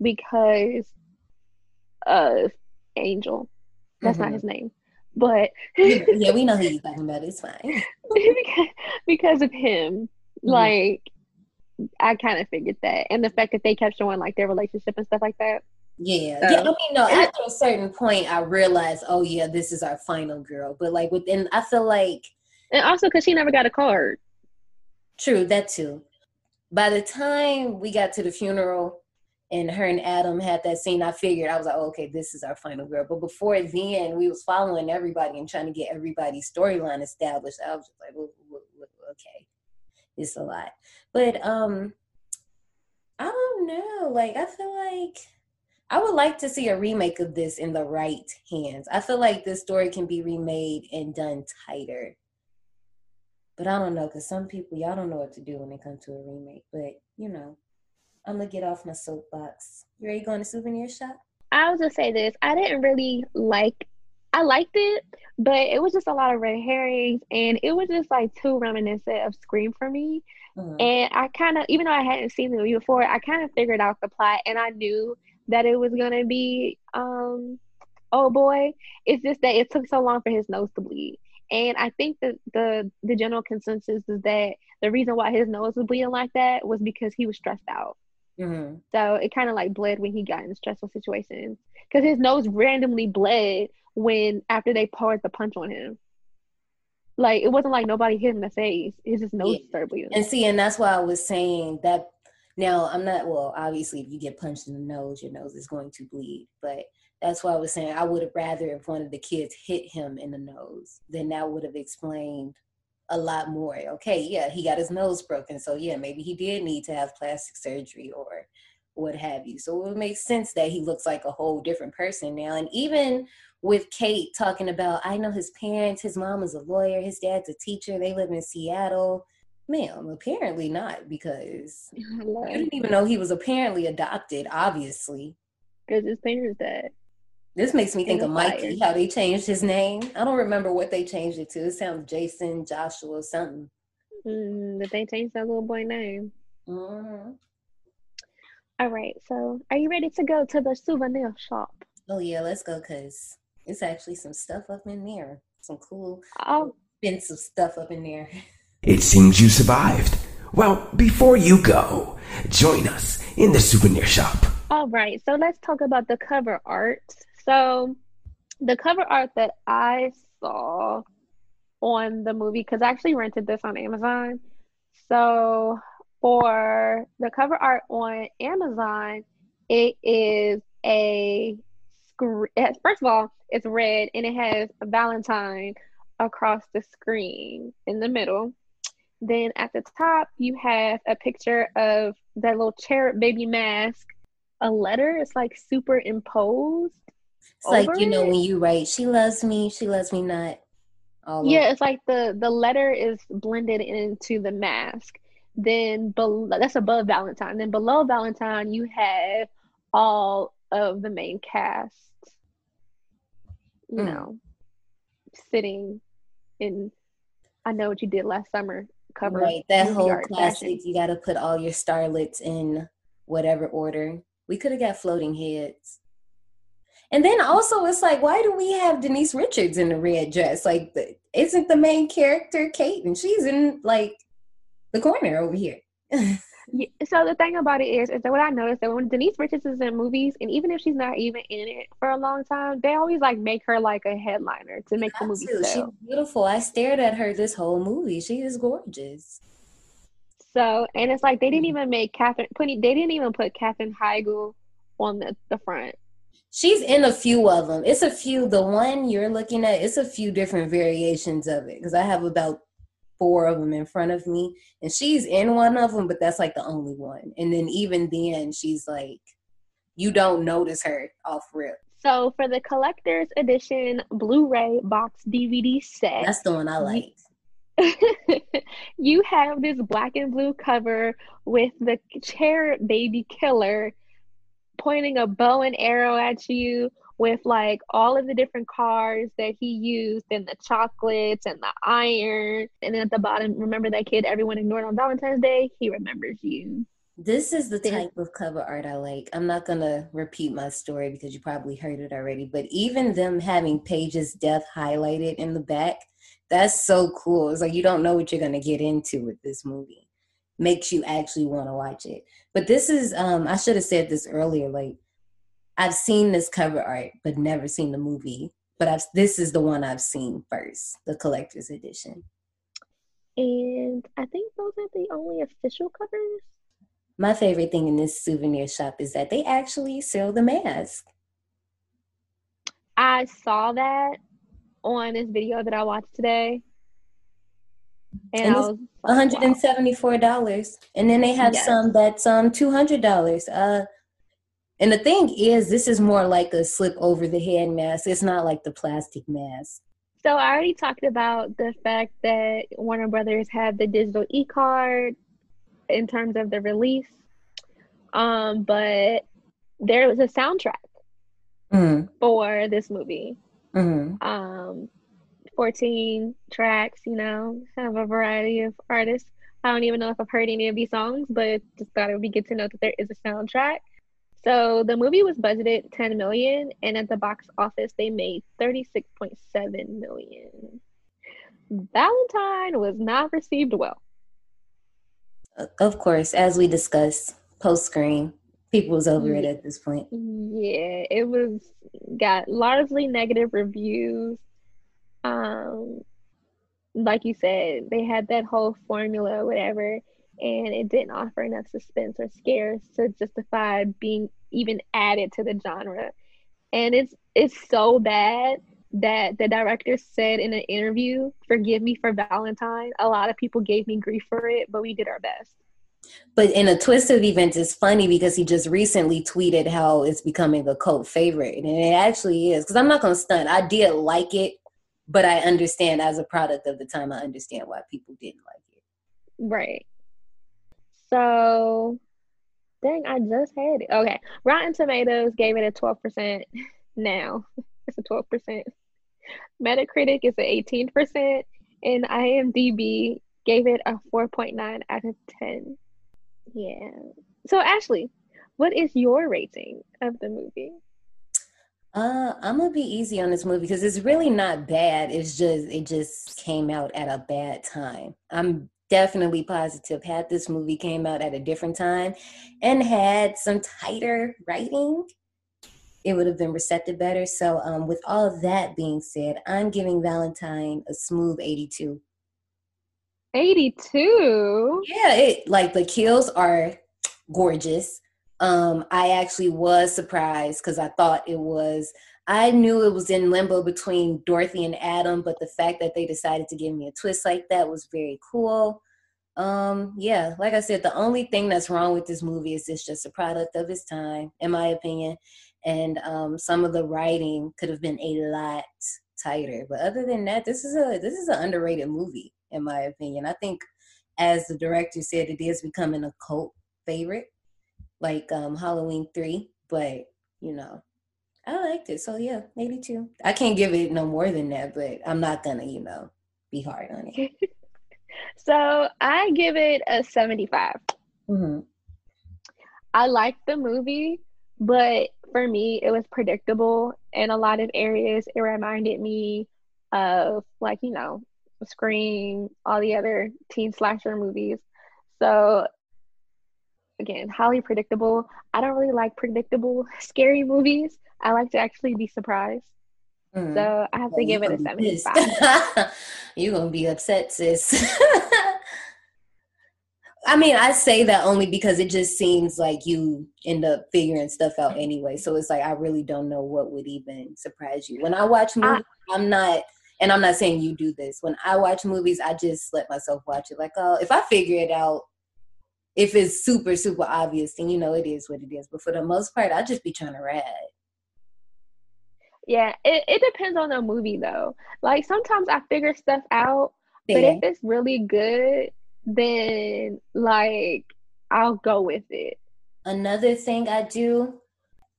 because of Angel. That's mm-hmm. not his name. But (laughs) yeah, we know who you're talking about. It's fine. because, because of him, mm-hmm. like I kind of figured that, and the fact that they kept showing like their relationship and stuff like that. Yeah, so, yeah. I mean, no. After a certain point, I realized, oh yeah, this is our final girl. But like within, I feel like, and also because she never got a card. True, that too. By the time we got to the funeral, and her and Adam had that scene, I figured I was like, oh, okay, this is our final girl. But before then, we was following everybody and trying to get everybody's storyline established. I was just like, okay, it's a lot. But um, I don't know. Like, I feel like I would like to see a remake of this in the right hands. I feel like this story can be remade and done tighter. But I don't know, because some people, y'all don't know what to do when it comes to a remake. But, you know. I'm gonna get off my soapbox. You ready to go in the souvenir shop? I was gonna say this. I didn't really like. I liked it, but it was just a lot of red herrings, and it was just like too reminiscent of Scream for me. Mm-hmm. And I kind of, even though I hadn't seen the movie before, I kind of figured out the plot, and I knew that it was gonna be, um, oh boy. It's just that it took so long for his nose to bleed. And I think that the the general consensus is that the reason why his nose was bleeding like that was because he was stressed out. Mm-hmm. So it kind of like bled when he got in stressful situations because his nose randomly bled when after they poured the punch on him. Like it wasn't like nobody hit him in the face. His just nose yeah. started bleeding. And see, and that's why I was saying that. Now I'm not well. Obviously, if you get punched in the nose, your nose is going to bleed. But that's why I was saying I would have rather if one of the kids hit him in the nose, then that would have explained a lot more. Okay, yeah, he got his nose broken. So yeah, maybe he did need to have plastic surgery or what have you. So it would make sense that he looks like a whole different person now. And even with Kate talking about, I know his parents, his mom is a lawyer, his dad's a teacher, they live in Seattle. Ma'am, apparently not, because (laughs) you didn't even know he was apparently adopted, obviously. Because his parents died. This makes me think of Mikey, how they changed his name. I don't remember what they changed it to. It sounds Jason, Joshua, something. Mm, but they changed that little boy name. Mm-hmm. All right, so are you ready to go to the souvenir shop? Oh yeah, let's go because it's actually some stuff up in there. Some cool, oh. expensive stuff up in there. (laughs) It seems you survived. Well, before you go, join us in the souvenir shop. All right, so let's talk about the cover art. So the cover art that I saw on the movie, because I actually rented this on Amazon. So for the cover art on Amazon, it is a first of all, it's red and it has Valentine across the screen in the middle. Then at the top, you have a picture of that little cherub baby mask, a letter. It's like superimposed it's like you know when you write, "She loves me, she loves me not." All yeah, over. it's like the the letter is blended into the mask. Then below, that's above Valentine. Then below Valentine, you have all of the main cast. You mm. know, sitting in. I know what you did last summer. Cover right, that whole classic. Fashion. You got to put all your starlets in whatever order. We could have got floating heads. And then also, it's like, why do we have Denise Richards in the red dress? Like, the, isn't the main character Kate, and she's in like the corner over here. (laughs) so the thing about it is, is that what I noticed that when Denise Richards is in movies, and even if she's not even in it for a long time, they always like make her like a headliner to make the movie. Sell. She's beautiful. I stared at her this whole movie. She is gorgeous. So, and it's like they didn't even make Katherine. Putting they didn't even put Katherine Heigl on the the front. She's in a few of them. It's a few. The one you're looking at, it's a few different variations of it because I have about four of them in front of me, and she's in one of them, but that's like the only one. And then even then, she's like, you don't notice her off rip. So for the collector's edition Blu-ray box DVD set, That's the one I like. (laughs) you have this black and blue cover with the chair baby killer pointing a bow and arrow at you with like all of the different cars that he used and the chocolates and the iron and then at the bottom remember that kid everyone ignored on valentine's day he remembers you This is the type of cover art I like. I'm not gonna repeat my story because you probably heard it already, but even them having Paige's death highlighted in the back, that's so cool. It's like you don't know what you're gonna get into with this movie. Makes you actually want to watch it. But this is um I should have said this earlier, like I've seen this cover art, but never seen the movie. But I've this is the one I've seen first, the collector's edition. and i think those are the only official covers My favorite thing in this souvenir shop is that they actually sell the mask. i saw that on this video that i watched today and, And was $174 and then they have Yes. some that's um $200 uh and the thing is this is more like a slip over the head mask. It's not like the plastic mask. So I already talked about the fact that Warner Brothers had the digital e-card in terms of the release. Um, but there was a soundtrack mm, for this movie. mm, Um, 14 tracks, you know, kind of a variety of artists. I don't even know if I've heard any of these songs, but just thought it would be good to know that there is a soundtrack. So the movie was budgeted 10 million and at the box office they made 36.7 million. Valentine was not received well. of course as we discussed post Scream people was over it mm-hmm. at this point Yeah, it was got largely negative reviews. Um, like you said, they had that whole formula, or whatever, and it didn't offer enough suspense or scares to justify being even added to the genre. And it's it's so bad that the director said in an interview, "Forgive me for Valentine." A lot of people gave me grief for it, but we did our best. but in a twist of events it's funny because he just recently tweeted how it's becoming a cult favorite and it actually is because i'm not gonna stunt i did like it but i understand as a product of the time i understand why people didn't like it Right. So, dang, I just had it. Okay. Rotten Tomatoes gave it a 12% now. (laughs) It's a 12%. Metacritic is an 18%. And IMDb gave it a 4.9 out of 10. Yeah. So, Ashley, what is your rating of the movie? Uh, I'm gonna be easy on this movie because it's really not bad. It's just it just came out at a bad time. I'm definitely positive had this movie came out at a different time and had some tighter writing, it would have been receptive better. So, um, with all of that being said, I'm giving Valentine a smooth 82. 82. Yeah, it like the kills are gorgeous. Um, I actually was surprised because I thought it was. I knew it was in limbo between Dorothy and Adam, but the fact that they decided to give me a twist like that was very cool. Um, yeah, like I said, the only thing that's wrong with this movie is it's just a product of its time, in my opinion. And um, some of the writing could have been a lot tighter. But other than that, this is a this is an underrated movie, in my opinion. I think, as the director said, it is becoming a cult favorite, like um, Halloween three. But you know, I liked it, so yeah, maybe two. I can't give it no more than that, but I'm not gonna, you know, be hard on it. (laughs) So, I give it a 75. hmm I liked the movie, but for me, it was predictable in a lot of areas. It reminded me of, like, you know, Scream, all the other teen slasher movies. So, again, highly predictable. I don't really like predictable, scary movies. I like to actually be surprised. Mhm. So, I have to Oh, give it a gonna be 75. pissed. (laughs) you gonna be upset, sis. (laughs) I mean, I say that only because it just seems like you end up figuring stuff out anyway. So it's like I really don't know what would even surprise you. When I watch movies, I'm not and I'm not saying you do this. When I watch movies, I just let myself watch it. Like, oh, if I figure it out, if it's super super obvious, then you know it is what it is. But for the most part, I'll just be trying to ride. Yeah, it, it depends on the movie though. Like sometimes I figure stuff out, but if it's really good, then like I'll go with it. Another thing I do,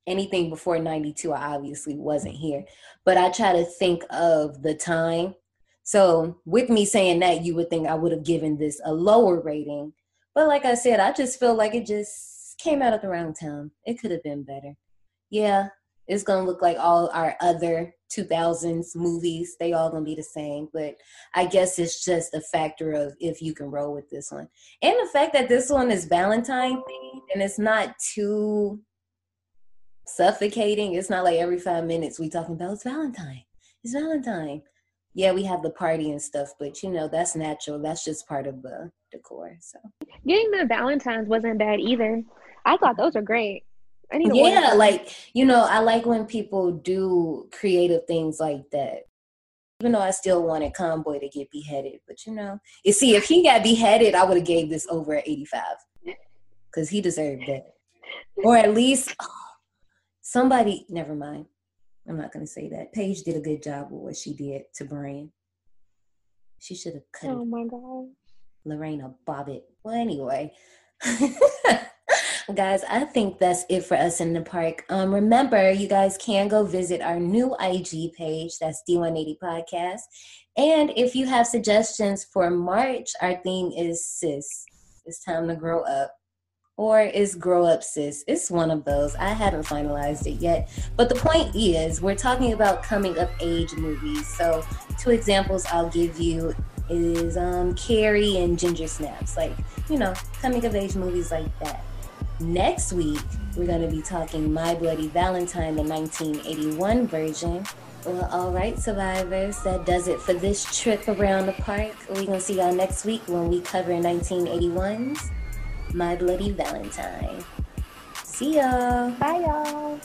anything before 92, I obviously wasn't here, but I try to think of the time. So, with me saying that, you would think I would have given this a lower rating. But like I said, I just feel like it just came out at the wrong time. It could have been better. Yeah, it's to look like all our other 2000s movies. They all to be the same. But I guess it's just a factor of if you can roll with this one. And the fact that this one is Valentine themed and it's not too suffocating. It's not like every five minutes we talking about it's Valentine. It's Valentine. Yeah, we have the party and stuff, but you know, that's natural. That's just part of the decor. So Getting the Valentines wasn't bad either. I thought those were great. I need to order yeah, like you know, I like when people do creative things like that. Even though I still wanted Conboy to get beheaded, but you know, you see, if he got beheaded, I would have gave this over at 85 because he deserved that, or at least oh, somebody. Never mind. I'm not gonna say that. Paige did a good job with what she did to Brian. She should have cut Oh it. my god. Lorena Bobbitt. Well, anyway. (laughs) guys, I think that's it for us in the park. Um, remember, you guys can go visit our new IG page. That's D180 Podcast. And if you have suggestions for March, our theme is sis. It's time to grow up. Or is grow up sis. It's one of those. I haven't finalized it yet. But the point is, we're talking about coming of age movies. So, two examples I'll give you is um Carrie and Ginger Snaps, like you know, coming of age movies like that. Next week, we're going to be talking My Bloody Valentine, the 1981 version. Well, all right, survivors, that does it for this trip around the park. We're going to see y'all next week when we cover 1981's My Bloody Valentine. See y'all. Bye y'all.